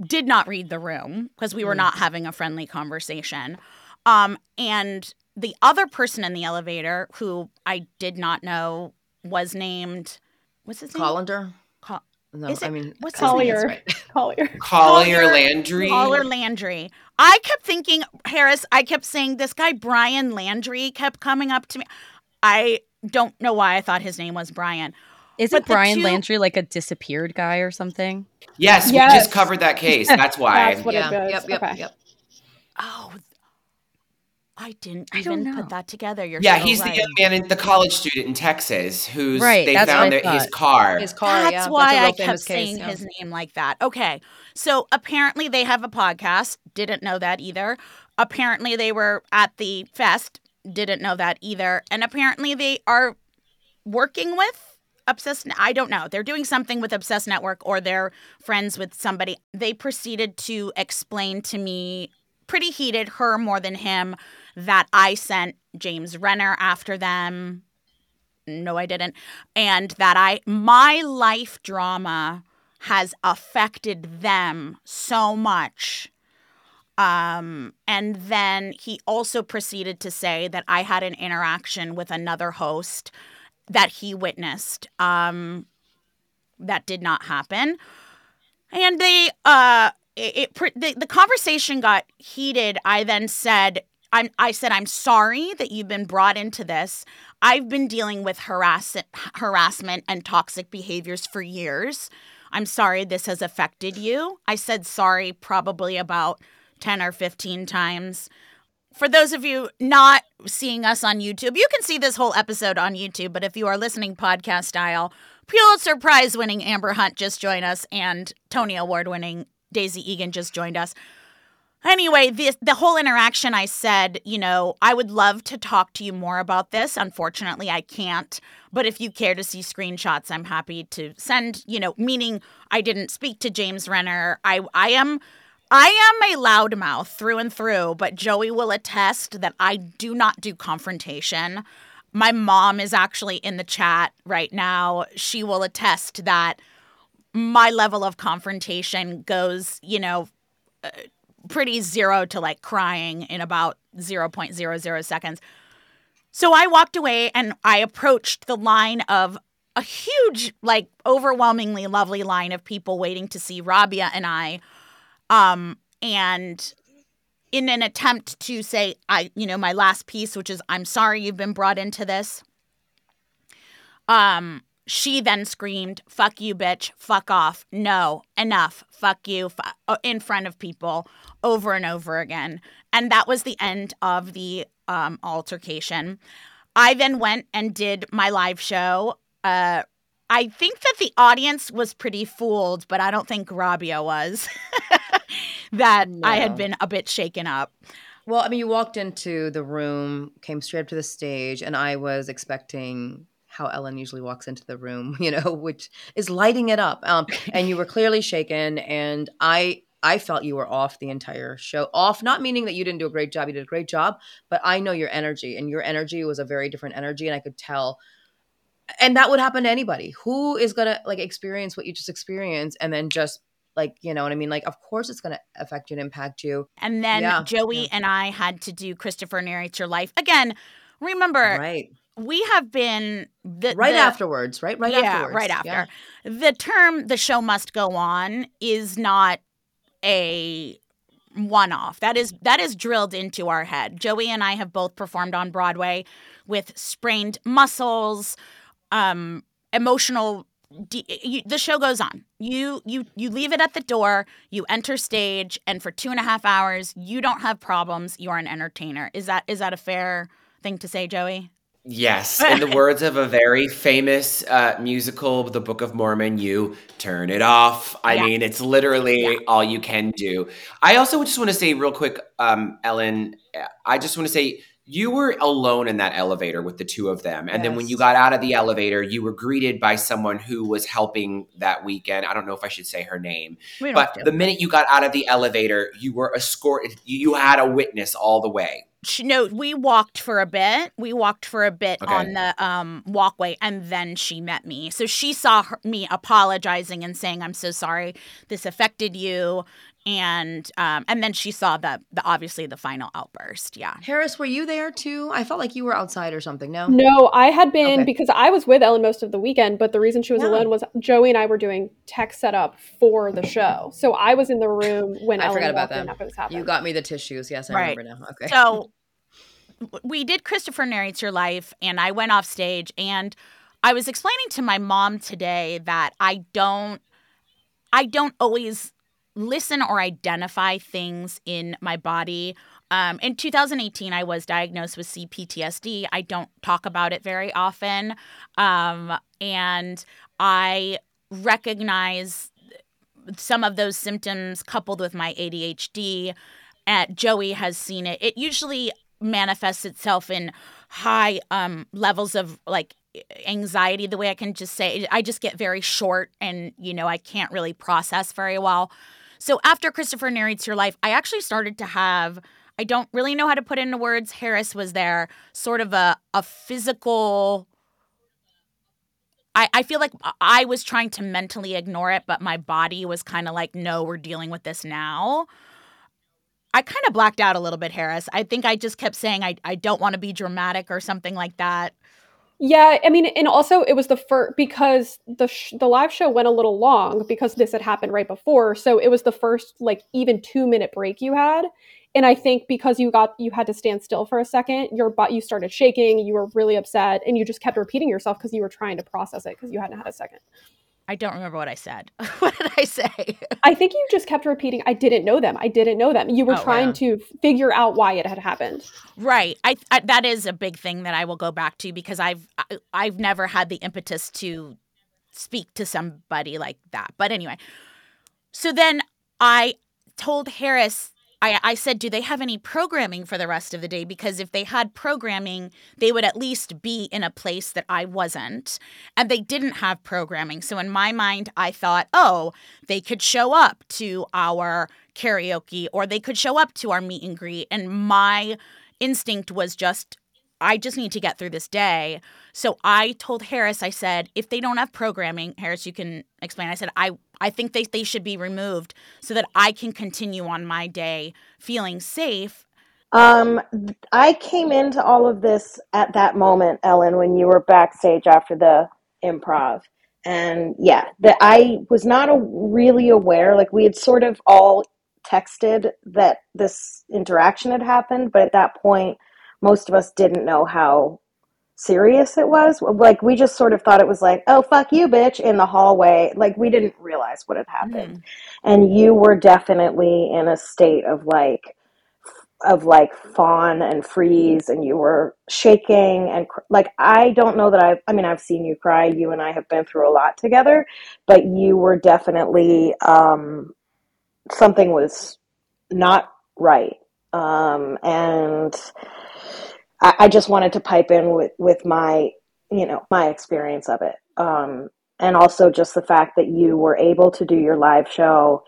did not read the room because we were not having a friendly conversation. Um, and the other person in the elevator who I did not know was named, what's his name? Colander. Col- No, Is I it- mean what's I think his name? right. Collier. Collier Landry. Caller Landry. I kept thinking, Harris, I kept saying this guy, Brian Landry, kept coming up to me. I don't know why I thought his name was Brian. Isn't But Brian two- Landry like a disappeared guy or something? Yes, we just covered that case. That's why. That's what yeah, it is. yep, yep, okay. yep. Oh, I didn't I even put that together. You're yeah, so he's right. the young man, in, the college student in Texas, who's Right, they found their, his car. His car, That's yeah. why that's I kept famous case, saying yeah. his name like that. Okay. So apparently they have a podcast. Didn't know that either. Apparently they were at the fest. Didn't know that either. And apparently they are working with Obsessed. I don't know. They're doing something with Obsessed Network or they're friends with somebody. They proceeded to explain to me, pretty heated, her more than him, that I sent James Renner after them. No i didn't. And that i my life drama has affected them so much. Um and then he also proceeded to say that i had an interaction with another host that he witnessed um that did not happen. And they uh it, it the, the conversation got heated. I then said I'm, I said, I'm sorry that you've been brought into this. I've been dealing with harass- harassment and toxic behaviors for years. I'm sorry this has affected you. I said sorry probably about 10 or 15 times. For those of you not seeing us on YouTube, you can see this whole episode on YouTube, but if you are listening podcast style, Pulitzer Prize winning Amber Hunt just joined us and Tony Award winning Daisy Eagan just joined us. Anyway, the the whole interaction I said, you know, I would love to talk to you more about this. Unfortunately, I can't. But if you care to see screenshots, I'm happy to send, you know, meaning I didn't speak to James Renner. I I am I am a loudmouth through and through, but Joey will attest that I do not do confrontation. My mom is actually in the chat right now. She will attest that my level of confrontation goes, you know, uh, pretty zero to like crying in about 0.00 seconds. So I walked away and I approached the line of a huge, like overwhelmingly lovely line of people waiting to see Rabia and I. Um, and in an attempt to say, I, you know, my last piece, which is, I'm sorry you've been brought into this. Um, she then screamed, fuck you, bitch, fuck off, no, enough, fuck you, fu- uh, in front of people over and over again. And that was the end of the um, altercation. I then went and did my live show. Uh, I think that the audience was pretty fooled, but I don't think Rabia was. that I had been a bit shaken up. Well, I mean, you walked into the room, came straight up to the stage, and I was expecting how Ellyn usually walks into the room, you know, which is lighting it up. Um, and you were clearly shaken, and I I felt you were off the entire show. Off, not meaning that you didn't do a great job. You did a great job, but I know your energy, and your energy was a very different energy, and I could tell. And that would happen to anybody who is gonna like experience what you just experienced, and then just like you know what I mean. Like, of course, it's gonna affect you and impact you. And then Yeah, Joey yeah. and I had to do Christopher narrates your life again. Remember, Right. We have been the, right the- afterwards, right? Right yeah, afterwards. right after. Yeah. The term "the show must go on" is not a one-off. That is that is drilled into our head. Joey and I have both performed on Broadway with sprained muscles, um, emotional. De- you, the show goes on. You you you leave it at the door. You enter stage, and for two and a half hours, you don't have problems. You're an entertainer. Is that is that a fair thing to say, Joey? Yes, in the words of a very famous uh, musical, The Book of Mormon, you turn it off. I Yeah. mean, it's literally Yeah. all you can do. I also just want to say, real quick, um, Ellyn, I just want to say you were alone in that elevator with the two of them. And then when you got out of the elevator, you were greeted by someone who was helping that weekend. I don't know if I should say her name, but the minute you got out of the elevator, you were escorted, you had a witness all the way. She, no, we walked for a bit. We walked for a bit Okay. on the um, walkway, and then she met me. So she saw her, me apologizing and saying, "I'm so sorry. This affected you." And um, and then she saw the the obviously the final outburst. Yeah. Harris, were you there too? I felt like you were outside or something. No. No, I had been Okay. because I was with Ellyn most of the weekend, but the reason she was Yeah. alone was Joey and I were doing tech setup for the show. So I was in the room when I Ellen forgot about walked in that. after this happened. You got me the tissues. Yes, I Right. remember now. Okay. So we did Christopher narrates your life, and I went off stage, and I was explaining to my mom today that I don't, I don't always listen or identify things in my body. Um, in 2018, I was diagnosed with CPTSD. I don't talk about it very often, um, and I recognize some of those symptoms coupled with my ADHD. And Joey has seen it. It usually manifests itself in high um, levels of like anxiety. The way I can just say, I just get very short, and you know, I can't really process very well. So after Christopher narrates your life, I actually started to have. I don't really know how to put into words. Harris was there, sort of a a physical I, I feel like I was trying to mentally ignore it, but my body was kind of like, no, we're dealing with this now. I kind of blacked out a little bit, Harris. I think I just kept saying I, I don't want to be dramatic or something like that. Yeah, I mean, and also it was the first because the sh- the live show went a little long because this had happened right before. So it was the first like even two minute break you had, and I think because you got you had to stand still for a second, your butt you started shaking, you were really upset, and you just kept repeating yourself because you were trying to process it because you hadn't had a second. I don't remember what I said. what did I say? I think you just kept repeating, "I didn't know them. I didn't know them." You were Oh, trying yeah. to figure out why it had happened. Right. I, I that is a big thing that I will go back to because I've I, I've never had the impetus to speak to somebody like that. But anyway, so then I told Harris. I, I said, do they have any programming for the rest of the day? Because if they had programming, they would at least be in a place that I wasn't. And they didn't have programming. So in my mind, I thought, oh, they could show up to our karaoke or they could show up to our meet and greet. And my instinct was just I just need to get through this day. So I told Harris, I said, if they don't have programming, Harris, you can explain. I said, I, I think they, they should be removed so that I can continue on my day feeling safe. Um, I came into all of this at that moment, Ellyn, when you were backstage after the improv. And yeah, that I was not a, really aware. Like we had sort of all texted that this interaction had happened, but at that point, most of us didn't know how serious it was. Like we just sort of thought it was like, "Oh fuck you, bitch," in the hallway. Like we didn't realize what had happened. And you were definitely in a state of like of like fawn and freeze and you were shaking and cr- like I don't know that I've I mean I've seen you cry you and I have been through a lot together but you were definitely um something was not right um and I, I just wanted to pipe in with with my you know my experience of it. Um and also just the fact that you were able to do your live show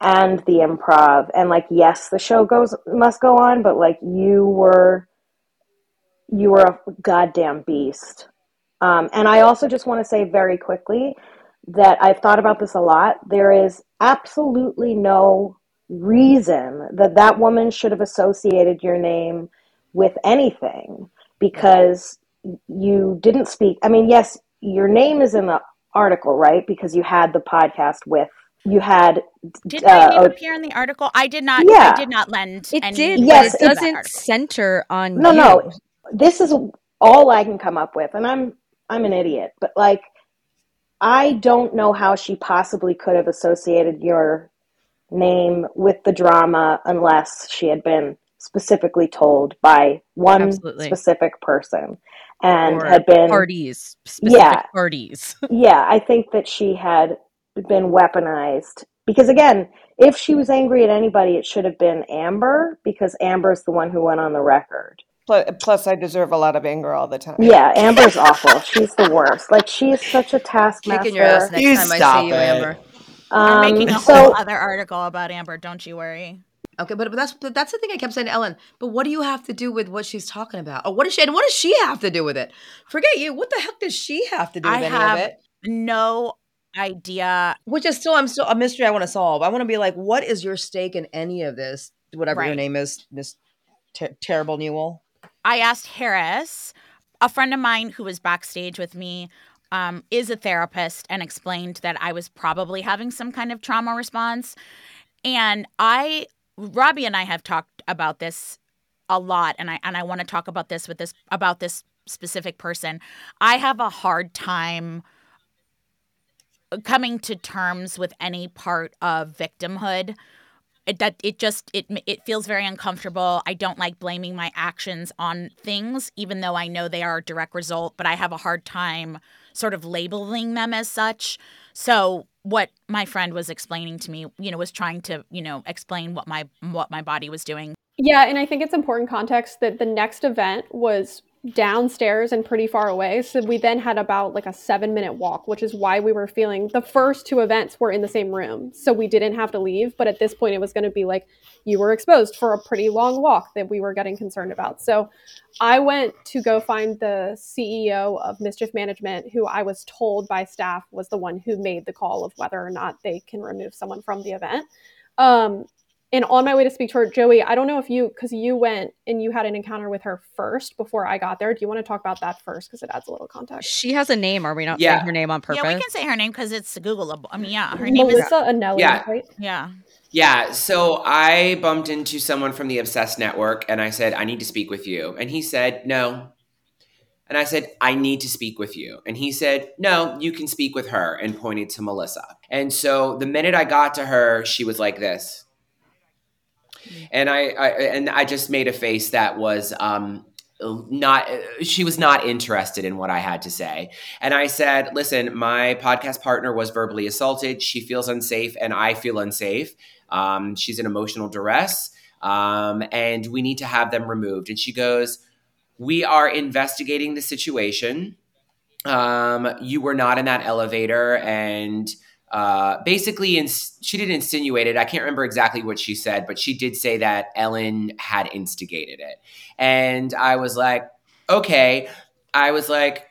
and the improv. And like yes the show goes must go on but like you were you were a goddamn beast. Um, and i also just want to say very quickly that i've thought about this a lot. There is absolutely no reason that that woman should have associated your name with anything because you didn't speak i mean yes your name is in the article right because you had the podcast with you had Did Uh, my name appear in the article? I did not. Yeah. I did not lend. It any did, Yes, it it to that doesn't center on No, you. no. This is all I can come up with, and I'm I'm an idiot, but like I don't know how she possibly could have associated your name with the drama unless she had been specifically told by one Absolutely. specific person and Or had been parties, specific Yeah. parties. yeah, I think that she had been weaponized because again, if she was angry at anybody, it should have been Amber because Amber's the one who went on the record. Plus, I deserve a lot of anger all the time. Yeah, Amber's awful. She's the worst. Like she's such a taskmaster. Kicking your ass next You time I stop see you, it. Amber. I'm Um, making a so whole other article about Amber. Don't you worry. Okay, but, but that's but that's the thing I kept saying to Ellyn. But what do you have to do with what she's talking about? Or what does she and what does she have to do with it? Forget you. What the heck does she have to do with I any have of it? no idea. Which is still I'm still a mystery I want to solve. I want to be like, what is your stake in any of this? Whatever your name is, Miss Ter- Terrible Newell. I asked Harris, a friend of mine who was backstage with me, um, is a therapist, and explained that I was probably having some kind of trauma response. And I, Rabia and I have talked about this a lot, and I and I want to talk about this with this about this specific person. I have a hard time coming to terms with any part of victimhood it, that it just it it feels very uncomfortable. I don't like blaming my actions on things, even though I know they are a direct result. But I have a hard time sort of labeling them as such. So what my friend was explaining to me, you know, was trying to you know explain what my what my body was doing. Yeah, and I think it's important context that the next event was downstairs and pretty far away. So we then had about like a seven minute walk, which is why we were feeling the first two events were in the same room. So we didn't have to leave. But at this point, it was going to be like you were exposed for a pretty long walk that we were getting concerned about. So I went to go find the CEO of Mischief Management, who I was told by staff was the one who made the call of whether or not they can remove someone from the event. Um, and on my way to speak to her, Joey, I don't know if you, because you went and you had an encounter with her first before I got there. Do you want to talk about that first? Because it adds a little context. She has a name. Are we not Yeah. saying her name on purpose? Yeah, we can say her name because it's Googleable. I mean, yeah, her name is Melissa Anelli, Yeah. right? yeah. Yeah, so I bumped into someone from the Obsessed Network and I said, I need to speak with you. And he said, No. And I said, I need to speak with you. And he said, No, you can speak with her and pointed to Melissa. And so the minute I got to her, she was like this. And I, I and I just made a face that was um not she was not interested in what I had to say. And I said, "Listen, my podcast partner was verbally assaulted. She feels unsafe and I feel unsafe. Um, she's in emotional duress, um, and we need to have them removed. And she goes, We are investigating the situation. Um, you were not in that elevator. And uh, basically, ins- she did insinuate it. I can't remember exactly what she said, but she did say that Ellyn had instigated it. And I was like, Okay. I was like,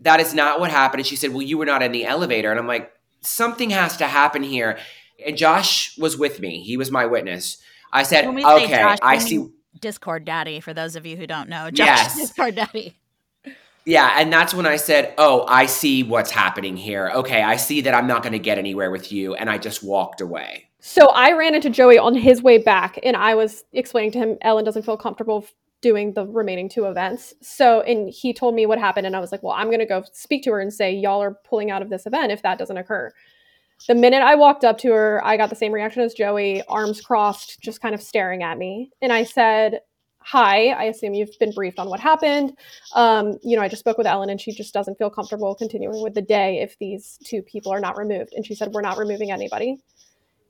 That is not what happened. And she said, Well, you were not in the elevator. And I'm like, Something has to happen here. And Josh was with me. He was my witness. I said, When we say okay, Josh, I see. Discord Daddy. For those of you who don't know, Josh Yes. Discord Daddy. Yeah. And that's when I said, oh, I see what's happening here. Okay. I see that I'm not going to get anywhere with you. And I just walked away. So I ran into Joey on his way back, and I was explaining to him Ellyn doesn't feel comfortable doing the remaining two events. So, and he told me what happened, and I was like, well, I'm going to go speak to her and say, y'all are pulling out of this event if that doesn't occur. The minute I walked up to her, I got the same reaction as Joey, arms crossed, just kind of staring at me. And I said, Hi, I assume you've been briefed on what happened. Um, you know, I just spoke with Ellyn and she just doesn't feel comfortable continuing with the day if these two people are not removed. And she said, We're not removing anybody.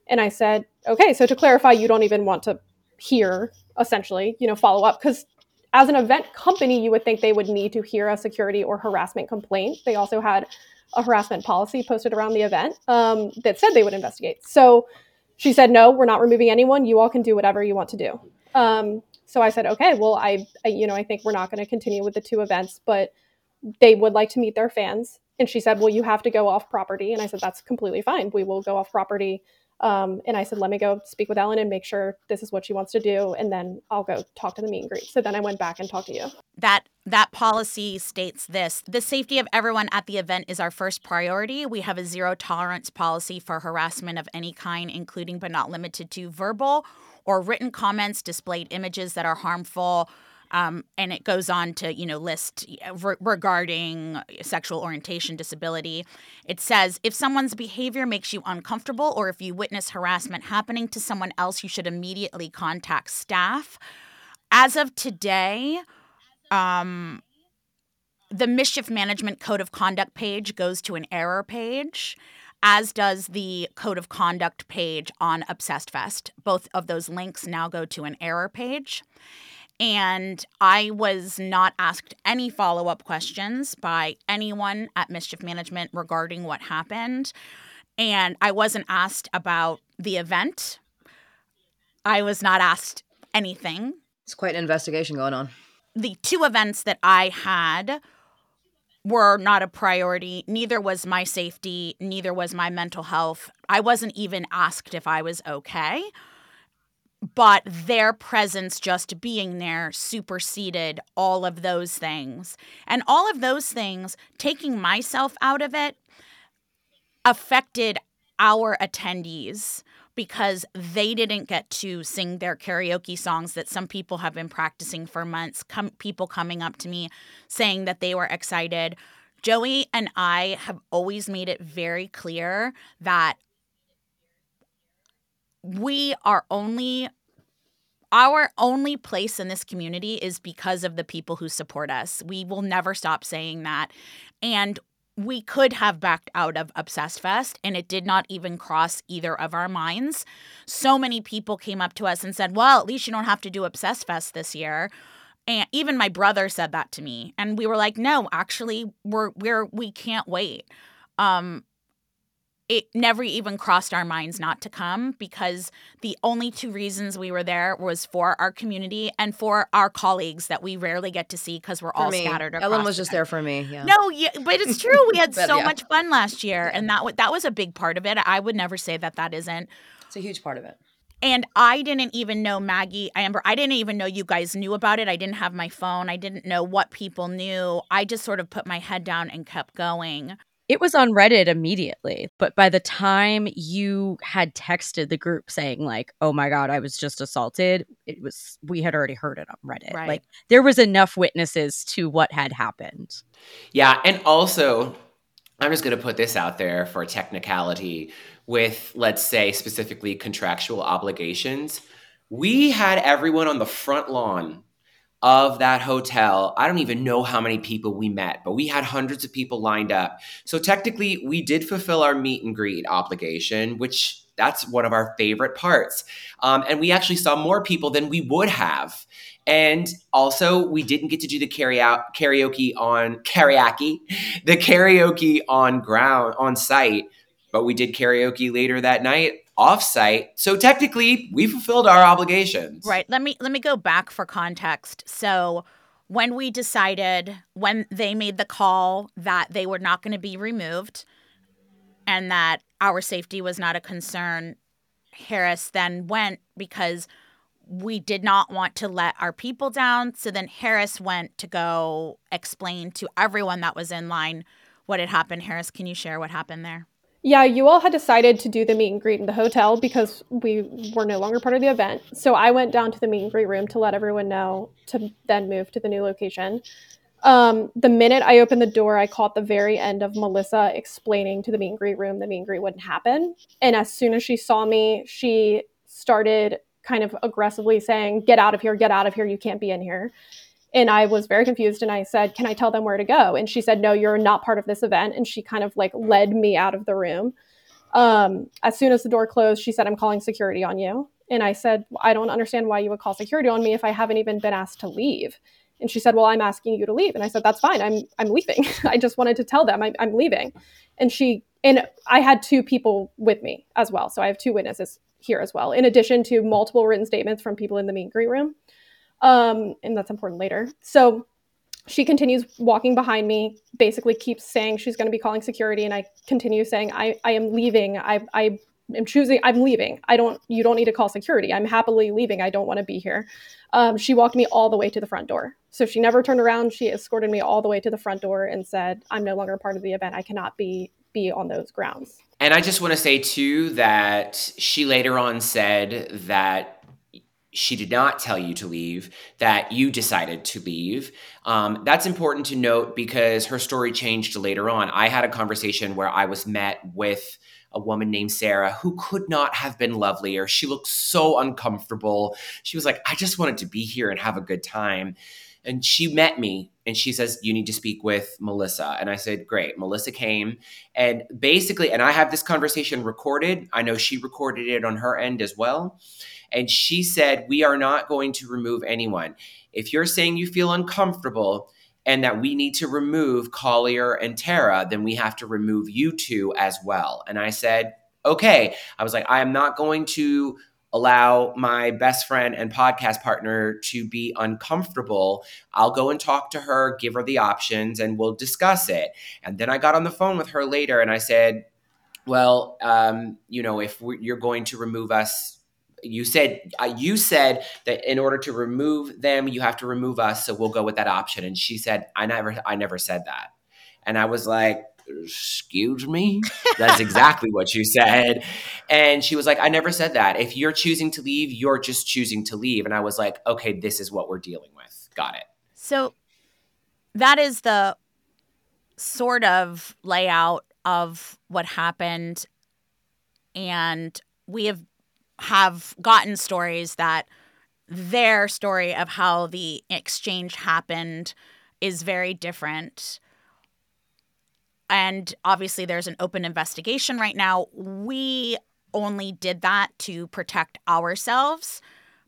And I said, Okay, so to clarify, you don't even want to hear, essentially, you know, follow up. Because as an event company, you would think they would need to hear a security or harassment complaint. They also had a harassment policy posted around the event um, that said they would investigate. So she said, "No, we're not removing anyone. You all can do whatever you want to do." Um, so I said, "Okay, well, I, I you know, I think we're not going to continue with the two events, but they would like to meet their fans." And she said, "Well, you have to go off property." And I said, "That's completely fine. We will go off property." Um, and I said, "Let me go speak with Ellyn and make sure this is what she wants to do, and then I'll go talk to the meet and greet." So then I went back and talked to you. that that policy states this the safety of everyone at the event is our first priority we have a zero tolerance policy for harassment of any kind including but not limited to verbal or written comments displayed images that are harmful um, and it goes on to you know list re- regarding sexual orientation disability. It says if someone's behavior makes you uncomfortable or if you witness harassment happening to someone else you should immediately contact staff. As of today um, the mischief management code of conduct page goes to an error page as does the code of conduct page on obsessed fest. Both of those links now go to an error page. And i was not asked any follow-up questions by anyone at mischief management regarding what happened. And i wasn't asked about the event. I was not asked anything. It's quite an investigation going on. the two events that I had were not a priority. Neither was my safety, neither was my mental health. I wasn't even asked if I was okay. But their presence just being there superseded all of those things. And all of those things, taking myself out of it, affected our attendees because they didn't get to sing their karaoke songs that some people have been practicing for months. Com- people coming up to me saying that they were excited. Joey and I have always made it very clear that we are only our only place in this community is because of the people who support us. We will never stop saying that. And we could have backed out of Obsessed Fest, and it did not even cross either of our minds. So many people came up to us and said, Well, at least you don't have to do Obsessed Fest this year. And even my brother said that to me. And we were like, no, actually, we're we're we can't wait. Um, it never even crossed our minds not to come because the only two reasons we were there was for our community and for our colleagues that we rarely get to see because we're For all me. scattered. Ellyn was just there for me. Yeah. No, yeah, but it's true. We had But so yeah. much fun last year, and that w- that was a big part of it. I would never say that that isn't. It's a huge part of it. And I didn't even know Maggie, Amber. I didn't even know you guys knew about it. I didn't have my phone. I didn't know what people knew. I just sort of put my head down and kept going. It was on Reddit immediately, but by the time you had texted the group saying like, "Oh my god, I was just assaulted," it was we had already heard it on Reddit. Right. Like there was enough witnesses to what had happened. Yeah, and also, I'm just going to put this out there for technicality with, let's say, specifically contractual obligations. We had everyone on the front lawn of that hotel. I don't even know how many people we met, but we had hundreds of people lined up. So technically, we did fulfill our meet and greet obligation, which that's one of our favorite parts. Um, and we actually saw more people than we would have. And also, we didn't get to do the carry out karaoke on karaoke, the karaoke on ground on site, but we did karaoke later that night off site. So technically, we fulfilled our obligations. Right. Let me let me go back for context. So when we decided when they made the call that they were not going to be removed and that our safety was not a concern, Harris then went because we did not want to let our people down. So then Harris went to go explain to everyone that was in line what had happened. Harris, can you share what happened there? Yeah, you all had decided to do the meet and greet in the hotel because we were no longer part of the event. So I went down to the meet and greet room to let everyone know to then move to the new location. Um, the minute I opened the door, I caught the very end of Melissa explaining to the meet and greet room the meet and greet wouldn't happen. And as soon as she saw me, she started kind of aggressively saying, Get out of here, get out of here, you can't be in here. And I was very confused and I said, Can I tell them where to go? And she said, No, you're not part of this event. And she kind of like led me out of the room. Um, as soon as the door closed, she said, I'm calling security on you. And I said, I don't understand why you would call security on me if I haven't even been asked to leave. And she said, Well, I'm asking you to leave. And I said, That's fine. I'm I'm leaving. I just wanted to tell them I'm, I'm leaving. And she and I had two people with me as well. So I have two witnesses here as well, in addition to multiple written statements from people in the meet and greet room. Um, and that's important later. So she continues walking behind me, basically keeps saying she's going to be calling security, and I continue saying, I, I am leaving. I, I am choosing, I'm leaving. I don't, you don't need to call security. I'm happily leaving. I don't want to be here. Um, she walked me all the way to the front door. So she never turned around. She escorted me all the way to the front door and said, I'm no longer part of the event. I cannot be be on those grounds. And I just want to say too that she later on said that she did not tell you to leave, that you decided to leave. Um, that's important to note because her story changed later on. I had a conversation where I was met with a woman named Sarah who could not have been lovelier. She looked so uncomfortable. She was like, I just wanted to be here and have a good time. And she met me and she says, You need to speak with Melissa. And I said, Great. Melissa came. And basically, and I have this conversation recorded. I know she recorded it on her end as well. And she said, We are not going to remove anyone. If you're saying you feel uncomfortable and that we need to remove Collier and Terra, then we have to remove you two as well. And I said, Okay. I was like, I am not going to allow my best friend and podcast partner to be uncomfortable, I'll go and talk to her, give her the options, and we'll discuss it. And then I got on the phone with her later and I said, well, um, you know, if you're going to remove us, you said uh, you said that in order to remove them, you have to remove us. So we'll go with that option. And she said, I never, I never said that. And I was like, excuse me that's exactly what you said and she was like i never said that if you're choosing to leave you're just choosing to leave and i was like okay this is what we're dealing with got it so that is the sort of layout of what happened and we have have gotten stories that their story of how the exchange happened is very different and obviously, there's an open investigation right now. We only did that to protect ourselves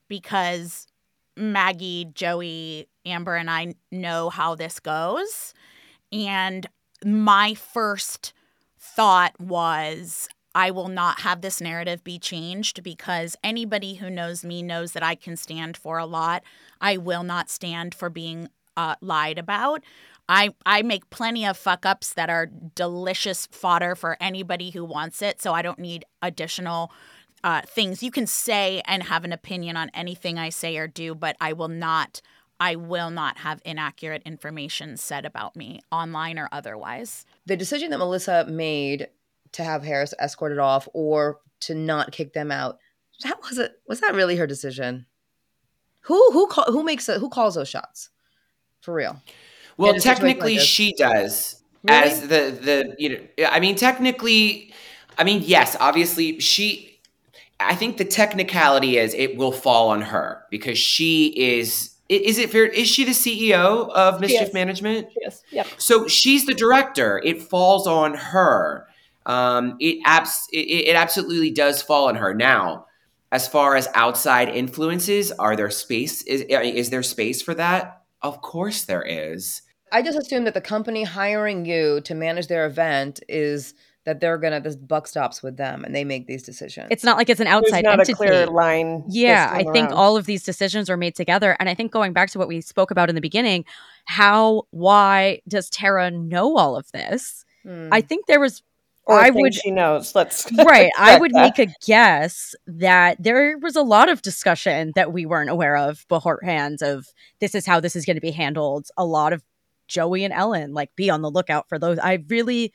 because Maggie, Joey, Amber, and I know how this goes. And my first thought was I will not have this narrative be changed because anybody who knows me knows that I can stand for a lot. I will not stand for being uh, lied about. I I make plenty of fuck ups that are delicious fodder for anybody who wants it. So I don't need additional uh, things. You can say and have an opinion on anything I say or do, but I will not. I will not have inaccurate information said about me online or otherwise. The decision that Melissa made to have Harris escorted off or to not kick them out, that was it. Was that really her decision? Who who call, who makes it? Who calls those shots? For real. Well, technically, like she does. Really? As the the you know, I mean, technically, I mean, yes, obviously, she. I think the technicality is it will fall on her because she is. Is it fair? Is she the CEO of Mischief Management? Yes. Yep. So she's the director. It falls on her. Um, it abs- it, it absolutely does fall on her. Now, as far as outside influences, are there space? Is is there space for that? Of course there is. I just assume that the company hiring you to manage their event is that they're gonna this buck stops with them and they make these decisions. It's not like it's an outside There's not entity. a clear line. Yeah, I think around. all of these decisions are made together. And I think going back to what we spoke about in the beginning, how why does Terra know all of this? Hmm. I think there was or I would- she knows. Let's right. I would that. make a guess that there was a lot of discussion that we weren't aware of beforehand of this is how this is going to be handled. A lot of Joey and Ellyn, like, be on the lookout for those. I really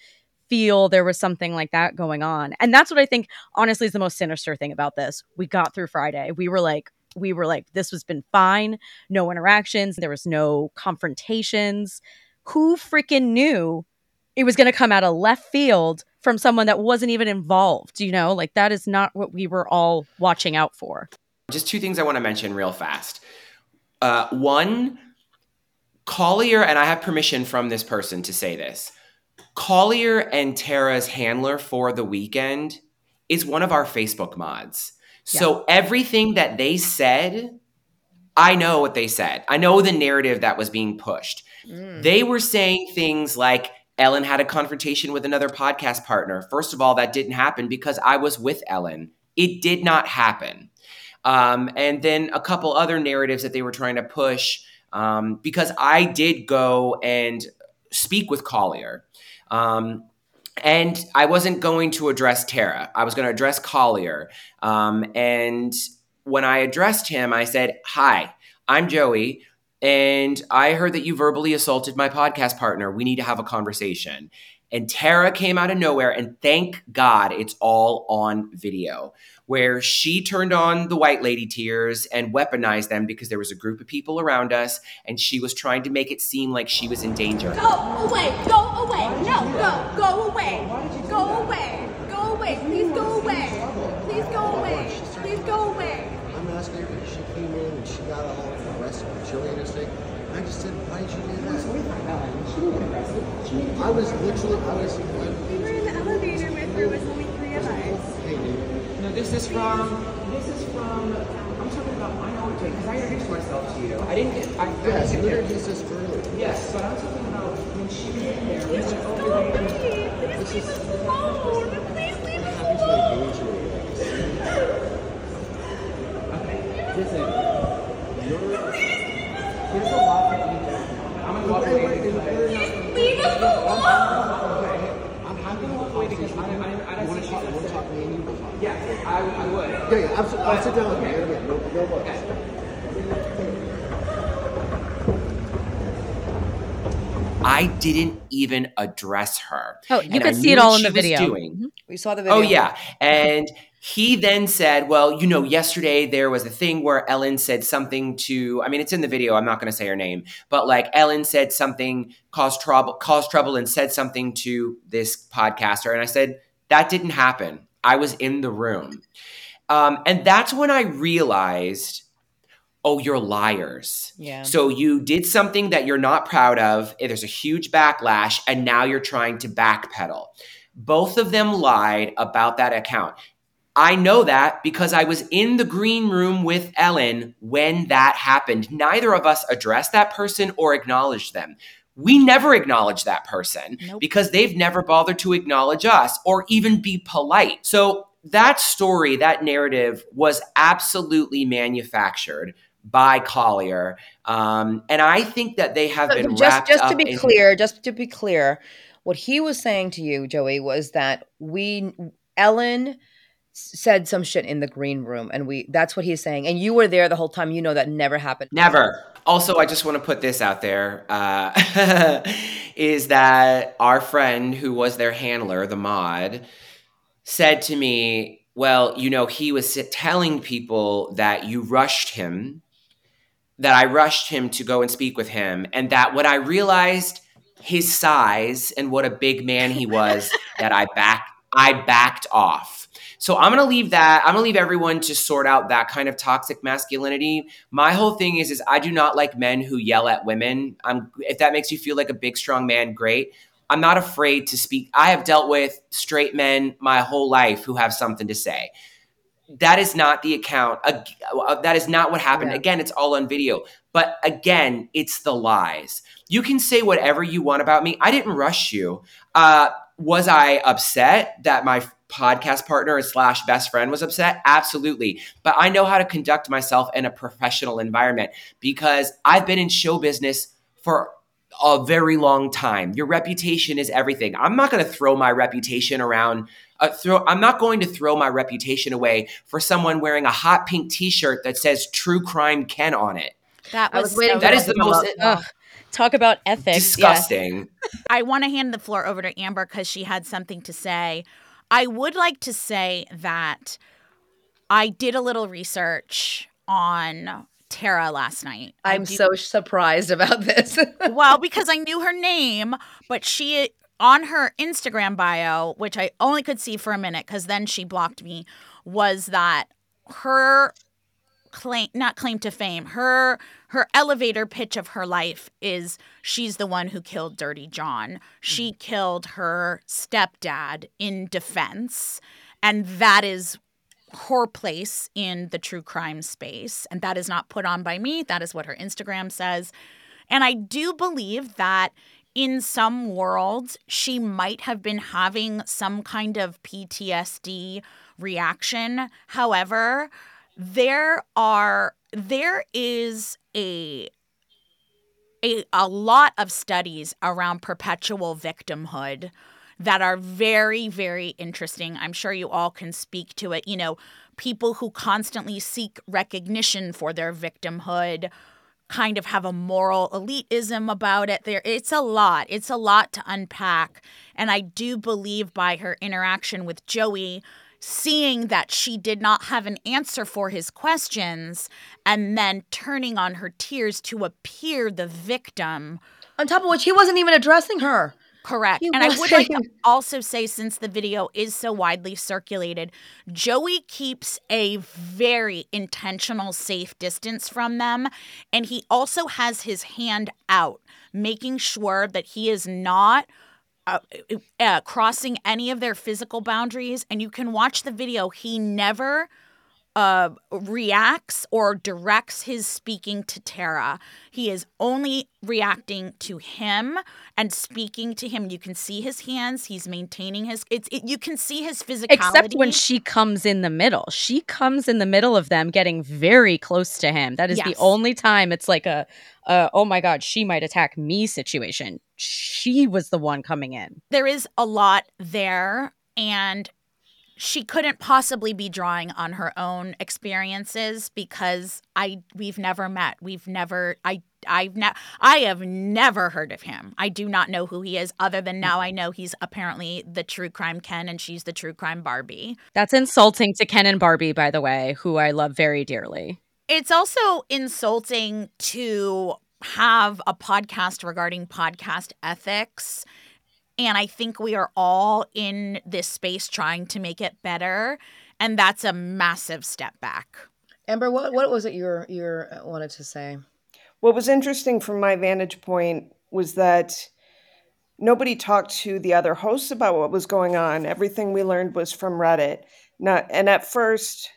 feel there was something like that going on. And that's what I think, honestly, is the most sinister thing about this. We got through Friday. We were like, we were like, this has been fine. No interactions. There was no confrontations. Who freaking knew it was going to come out of left field from someone that wasn't even involved? You know, like that is not what we were all watching out for. Just two things I want to mention real fast. Uh, one, Collier, and I have permission from this person to say this. Collier and Terra's handler for the weekend is one of our Facebook mods. So everything that they said, I know what they said. I know the narrative that was being pushed. Mm. They were saying things like Ellyn had a confrontation with another podcast partner. First of all, that didn't happen because I was with Ellyn. It did not happen. Um, and then a couple other narratives that they were trying to push um, because I did go and speak with Collier. Um, and I wasn't going to address Terra. I was going to address Collier. Um, and when I addressed him, I said, Hi, I'm Joey. And I heard that you verbally assaulted my podcast partner. We need to have a conversation. And Terra came out of nowhere, and thank God it's all on video, where she turned on the white lady tears and weaponized them because there was a group of people around us, and she was trying to make it seem like she was in danger. Go away! Go away! No, go! Go away! Go away! Go away! Please go away! Please go away! I'm asking her because she came in and she got all aggressive and chilly and everything. I just said, why did you do that? I was literally, I was. We were in the elevator with her with only three of us. Hey, dude. No, this is from. This is from. I'm talking about. I know what because I introduced myself to you. I didn't get. I, Yes, you introduced us earlier. Yes, but I'm talking about when she was in there. Please just go away! Please leave us alone! Please leave us alone! engage you in this. Listen, you're. There's a lot that you I'm gonna walk away. Leave us alone! I'm, gonna walk away because I, I, I, want to talk. To me and you? Yeah, I, I would. Yeah, yeah. I'm, I'll sit down with you. No, no worries. I didn't even address her. Oh, you And could I see it all in the she was video. doing. We saw the video. Oh yeah, and he then said, "Well, you know, yesterday there was a thing where Ellyn said something to. I mean, it's in the video. I'm not going to say her name, but like Ellyn said something, caused trouble, caused trouble, and said something to this podcaster." And I said, "That didn't happen. I was in the room." Um, and that's when I realized, oh, you're liars. Yeah. So you did something that you're not proud of. There's a huge backlash, and now you're trying to backpedal. Both of them lied about that account. I know that because I was in the green room with Ellyn when that happened. Neither of us addressed that person or acknowledged them. We never acknowledge that person Nope. because they've never bothered to acknowledge us or even be polite. So that story, that narrative was absolutely manufactured by Collier. Um, and I think that they have been just just to be in- clear, just to be clear, what he was saying to you, Joey, was that we Ellyn said some shit in the green room, and we that's what he's saying, and you were there the whole time. You know that never happened. Never. Also, I just want to put this out there: uh, is that our friend who was their handler, the mod, said to me, "Well, you know, he was telling people that you rushed him, that I rushed him to go and speak with him, and that when I realized his size and what a big man he was, that I back I backed off." So I'm gonna leave that. I'm gonna leave everyone to sort out that kind of toxic masculinity. My whole thing is, is I do not like men who yell at women. I'm if that makes you feel like a big strong man, great. I'm not afraid to speak. I have dealt with straight men my whole life who have something to say. That is not the account. Uh, That is not what happened. Yeah. Again, it's all on video. But again, it's the lies. You can say whatever you want about me. I didn't rush you. Uh, was I upset that my podcast partner slash best friend was upset? Absolutely. But I know how to conduct myself in a professional environment because I've been in show business for a very long time. Your reputation is everything. I'm not going to throw my reputation around. Uh, throw. I'm not going to throw my reputation away for someone wearing a hot pink T-shirt that says "True Crime Ken" on it. That was, was waiting so That is the most. Ugh, talk about ethics. yeah. disgusting. I want to hand the floor over to Amber because she had something to say. I would like to say that I did a little research on Terra last night. I I'm do- so surprised about this. well because I knew her name, but she on her Instagram bio, which I only could see for a minute because then she blocked me, was that her claim not claim to fame her her elevator pitch of her life is she's the one who killed dirty john. She mm-hmm. killed her stepdad in defense and that is her place in the true crime space and that is not put on by me. That is what her instagram says. And i do believe that in some worlds she might have been having some kind of ptsd reaction. However there are there is a a, a lot of studies around perpetual victimhood that are very very interesting. I'm sure you all can speak to it. You know people who constantly seek recognition for their victimhood kind of have a moral elitism about it. There it's a lot. It's a lot to unpack. And i do believe by her interaction with joey seeing that she did not have an answer for his questions and then turning on her tears to appear the victim. On top of which, he wasn't even addressing her. Correct. He and I would like to also say, since the video is so widely circulated, Joey keeps a very intentional safe distance from them. And he also has his hand out, making sure that he is not. Uh, uh, crossing any of their physical boundaries, and you can watch the video. He never uh, reacts or directs his speaking to Terra. He is only reacting to him and speaking to him. You can see his hands. He's maintaining his. It's it, you can see his physicality. Except when she comes in the middle. She comes in the middle of them, getting very close to him. That is Yes. the only time it's like a, a, oh my god, she might attack me situation. She was the one coming in. there is a lot there and she couldn't possibly be drawing on her own experiences because I we've never met. We've never I I've ne- I have never heard of him. I do not know who he is other than now I know he's apparently the true crime Ken and she's the true crime Barbie. That's insulting to Ken and Barbie, by the way, who I love very dearly. It's also insulting to have a podcast regarding podcast ethics. And I think we are all in this space trying to make it better. And that's a massive step back. Amber, what what was it you were you were, uh, wanted to say? What was interesting from my vantage point was that nobody talked to the other hosts about what was going on. Everything we learned was from Reddit. Not, and at first,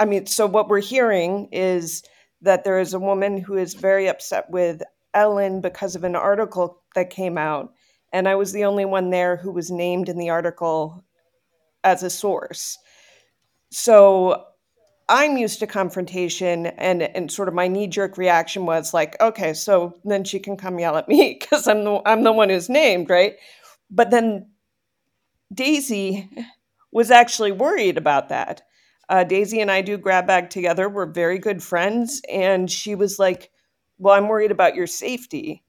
I mean, so what we're hearing is that there is a woman who is very upset with Ellyn because of an article that came out. And I was the only one there who was named in the article as a source. So I'm used to confrontation, and and sort of my knee jerk reaction was like, okay, so then she can come yell at me because I'm the I'm the one who's named, right? But then Daisy was actually worried about that. Uh, Daisy and I do grab bag together. We're very good friends, and she was like, "Well, I'm worried about your safety,"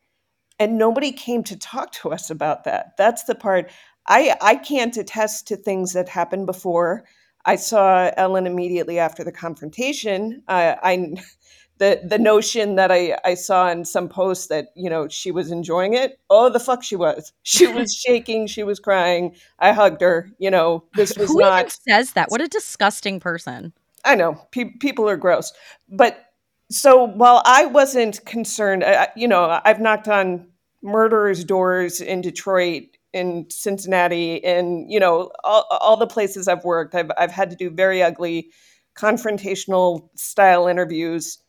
and nobody came to talk to us about that. That's the part I I can't attest to things that happened before. I saw Ellyn immediately after the confrontation. Uh, I the the notion that I, I saw in some posts that you know she was enjoying it. Oh, the fuck she was. She was shaking. She was crying. I hugged her. You know this was Who not. says that? What a disgusting person. I know pe- people are gross, but so while I wasn't concerned, I, you know, I've knocked on murderers' doors in Detroit, in Cincinnati, in you know, all, all the places I've worked. I've I've had to do very ugly, confrontational style interviews.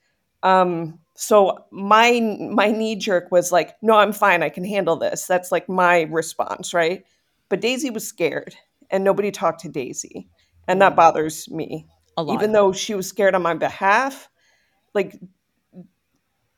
Um, so my my knee jerk was like, no, I'm fine. I can handle this. That's like my response, right? But Daisy was scared, and nobody talked to Daisy, and that bothers me A lot. even though she was scared on my behalf like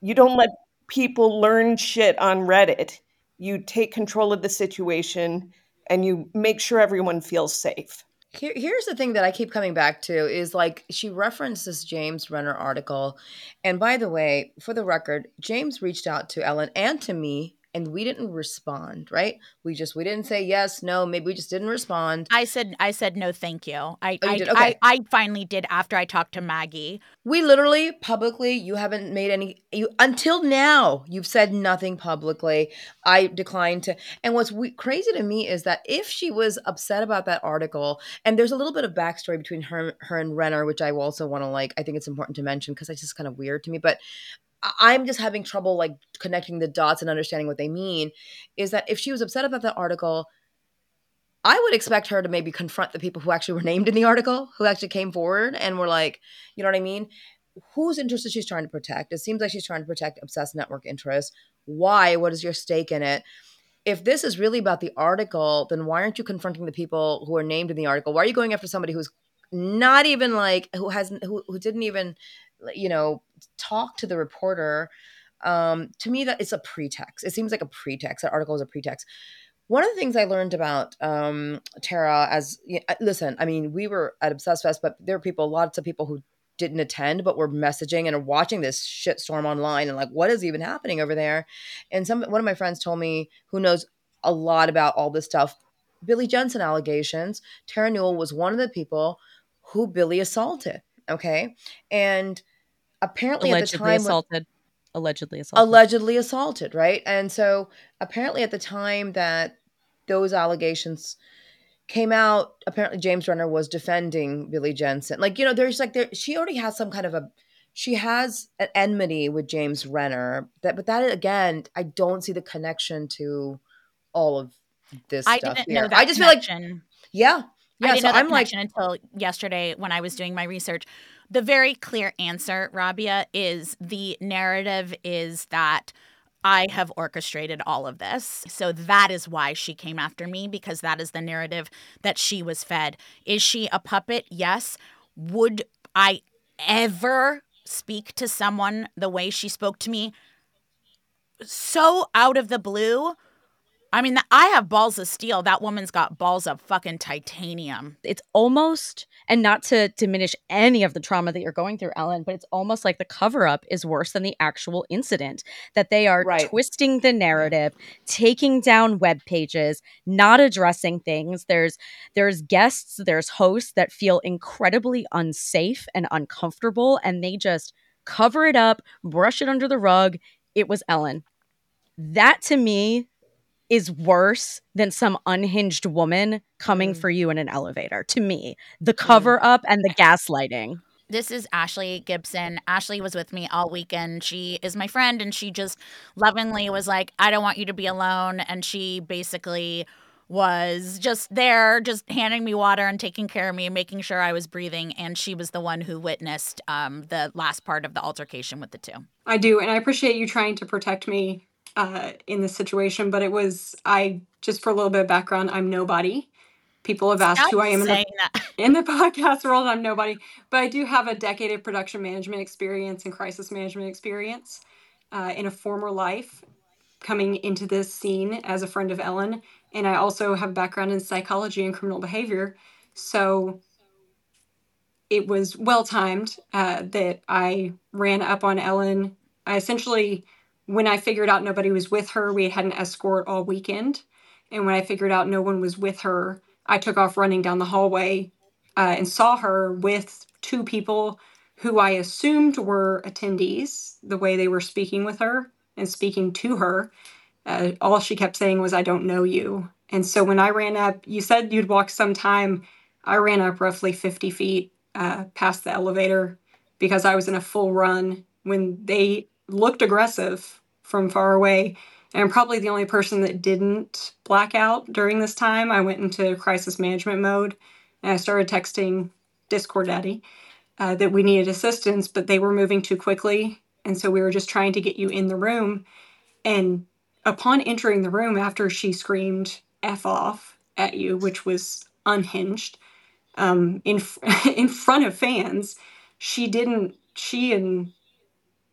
you don't let people learn shit on reddit you take control of the situation and you make sure everyone feels safe Here, here's the thing that I keep coming back to is like she referenced this James Renner article. And by the way, for the record, James reached out to Ellyn and to me and we didn't respond, right? We just we didn't say yes, no, maybe we just didn't respond. I said I said no thank you. I Oh, you I, did? Okay. I I finally did after I talked to Maggie. We literally publicly, you haven't made any you until now. You've said nothing publicly. I declined to. And what's we, crazy to me is that if she was upset about that article, and there's a little bit of backstory between her, her and Renner, which I also want to like. I think it's important to mention because it's just kind of weird to me. But I'm just having trouble like connecting the dots and understanding what they mean. Is that if she was upset about that article, I would expect her to maybe confront the people who actually were named in the article, who actually came forward and were like, you know what I mean? Whose interest is she trying to protect? It seems like she's trying to protect Obsessed Network interests. Why? What is your stake in it? If this is really about the article, then why aren't you confronting the people who are named in the article? Why are you going after somebody who's not even like who hasn't who, who didn't even you know talk to the reporter um to me that it's a pretext it seems like a pretext that article is a pretext one of the things I learned about um, Terra, as uh, listen, I mean, we were at Obsessed Fest, but there are people, lots of people who didn't attend, but were messaging and are watching this shitstorm online and like, what is even happening over there? And some one of my friends told me, who knows a lot about all this stuff, Billy Jensen allegations. Terra Newell was one of the people who Billy assaulted. Okay, and apparently at the Allegedly time when- assaulted. Allegedly assaulted. allegedly assaulted, right? And so apparently at the time that those allegations came out, apparently James Renner was defending Billy Jensen. Like, you know, there's like there she already has some kind of a she has an enmity with James Renner. That but that again, I don't see the connection to all of this I stuff didn't here. know that I just feel like connection. yeah. I didn't so know that I'm like- until yesterday when I was doing my research. The very clear answer, Rabia, is the narrative is that I have orchestrated all of this. So that is why she came after me because that is the narrative that she was fed. Is she a puppet? Yes. Would I ever speak to someone the way she spoke to me? So out of the blue. I mean, I have balls of steel. That woman's got balls of fucking titanium. it's almost and not to diminish any of the trauma that you're going through ellyn but it's almost like the cover up is worse than the actual incident that they are Right. twisting the narrative taking down web pages not addressing things there's there's guests there's hosts that feel incredibly unsafe and uncomfortable and they just cover it up brush it under the rug it was ellyn that to me is worse than some unhinged woman coming for you in an elevator. To me, the cover up and the gaslighting. This is Ashleigh Gibson. Ashleigh was with me all weekend. She is my friend and she just lovingly was like, I don't want you to be alone. And she basically was just there, just handing me water and taking care of me, making sure I was breathing. And she was the one who witnessed um, the last part of the altercation with the two. I do, and I appreciate you trying to protect me uh, in this situation. But it was I just for a little bit of background. I'm nobody. People have asked who I am in the, in the podcast world. I'm nobody, but I do have a decade of production management experience and crisis management experience uh, in a former life. Coming into this scene as a friend of Ellyn, and I also have a background in psychology and criminal behavior. So it was well timed uh, that I ran up on Ellyn. I essentially, when I figured out nobody was with her, we had an escort all weekend. And when I figured out no one was with her, I took off running down the hallway uh, and saw her with two people who I assumed were attendees, the way they were speaking with her and speaking to her. Uh, all she kept saying was, I don't know you. And so when I ran up, you said you'd walk some time. I ran up roughly 50 feet uh, past the elevator because I was in a full run when they looked aggressive from far away. And I'm probably the only person that didn't black out during this time. I went into crisis management mode and I started texting Discord Daddy uh, that we needed assistance, but they were moving too quickly. And so we were just trying to get you in the room. And upon entering the room, after she screamed F off at you, which was unhinged, um, in in front of fans, she didn't. She and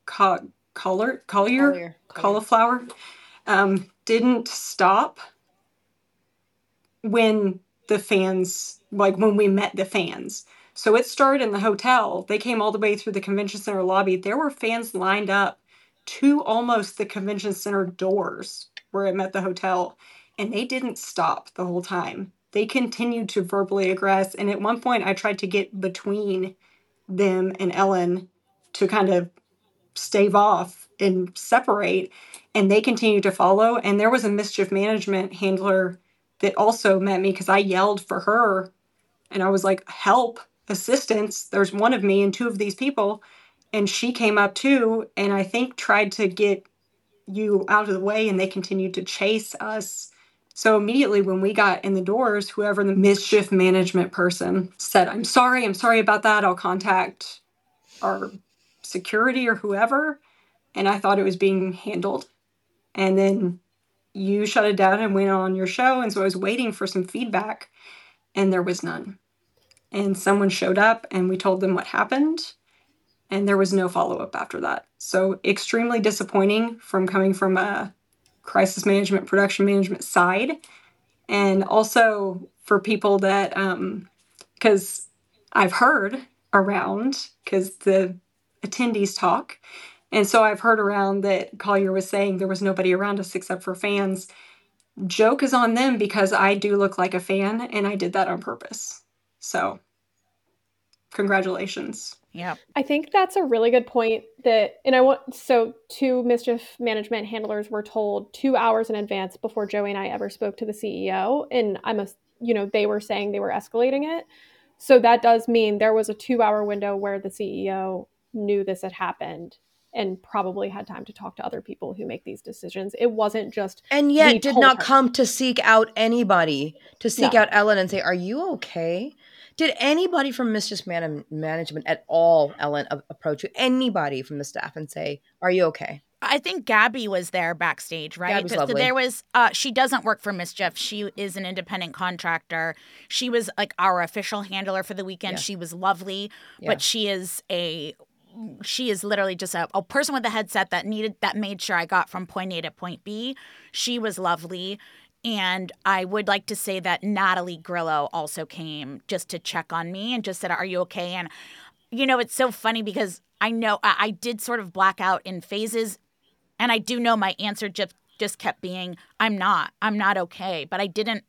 Co- Collar Collier, Collier. cauliflower um, didn't stop when the fans like when we met the fans. So it started in the hotel. They came all the way through the convention center lobby. There were fans lined up to almost the convention center doors where it met the hotel, and they didn't stop the whole time. They continued to verbally aggress, and at one point, I tried to get between them and Ellyn to kind of stave off and separate, and they continued to follow. And there was a mischief management handler that also met me because I yelled for her, and I was like, "Help! Assistance! There's one of me and two of these people." And she came up too, and I think tried to get you out of the way, and they continued to chase us. So immediately when we got in the doors, whoever the mischief management person said, I'm sorry, I'm sorry about that. I'll contact our security or whoever. And I thought it was being handled. And then you shut it down and went on your show. And so I was waiting for some feedback, and there was none. And someone showed up, and we told them what happened. And there was no follow up after that. So extremely disappointing from coming from a crisis management, production management side. And also for people that, um, because I've heard around, because the attendees talk. And so I've heard around that Collier was saying there was nobody around us except for fans. Joke is on them because I do look like a fan and I did that on purpose. So, congratulations. Yeah. I think that's a really good point that and I want so two mischief management handlers were told 2 hours in advance before Joey and I ever spoke to the CEO and I'm a you know they were saying they were escalating it. So that does mean there was a 2 hour window where the CEO knew this had happened and probably had time to talk to other people who make these decisions. It wasn't just and we yet did not her. come to seek out anybody to seek No. out Ellyn and say, "Are you okay?" Did anybody from Mistress Man- Management at all, Ellyn, a- approach you? Anybody from the staff and say, "Are you okay?" I think Gabby was there backstage, right? Gabby's So lovely. there was uh she doesn't work for Mischief. She is an independent contractor. She was like our official handler for the weekend. Yeah. She was lovely, Yeah. but she is a she is literally just a, a person with a headset that needed that made sure I got from point A to point B. She was lovely. And I would like to say that Natalie Grillo also came just to check on me and just said, Are you okay? And you know, it's so funny because I know I, I did sort of black out in phases and I do know my answer just just kept being, I'm not. I'm not okay. But I didn't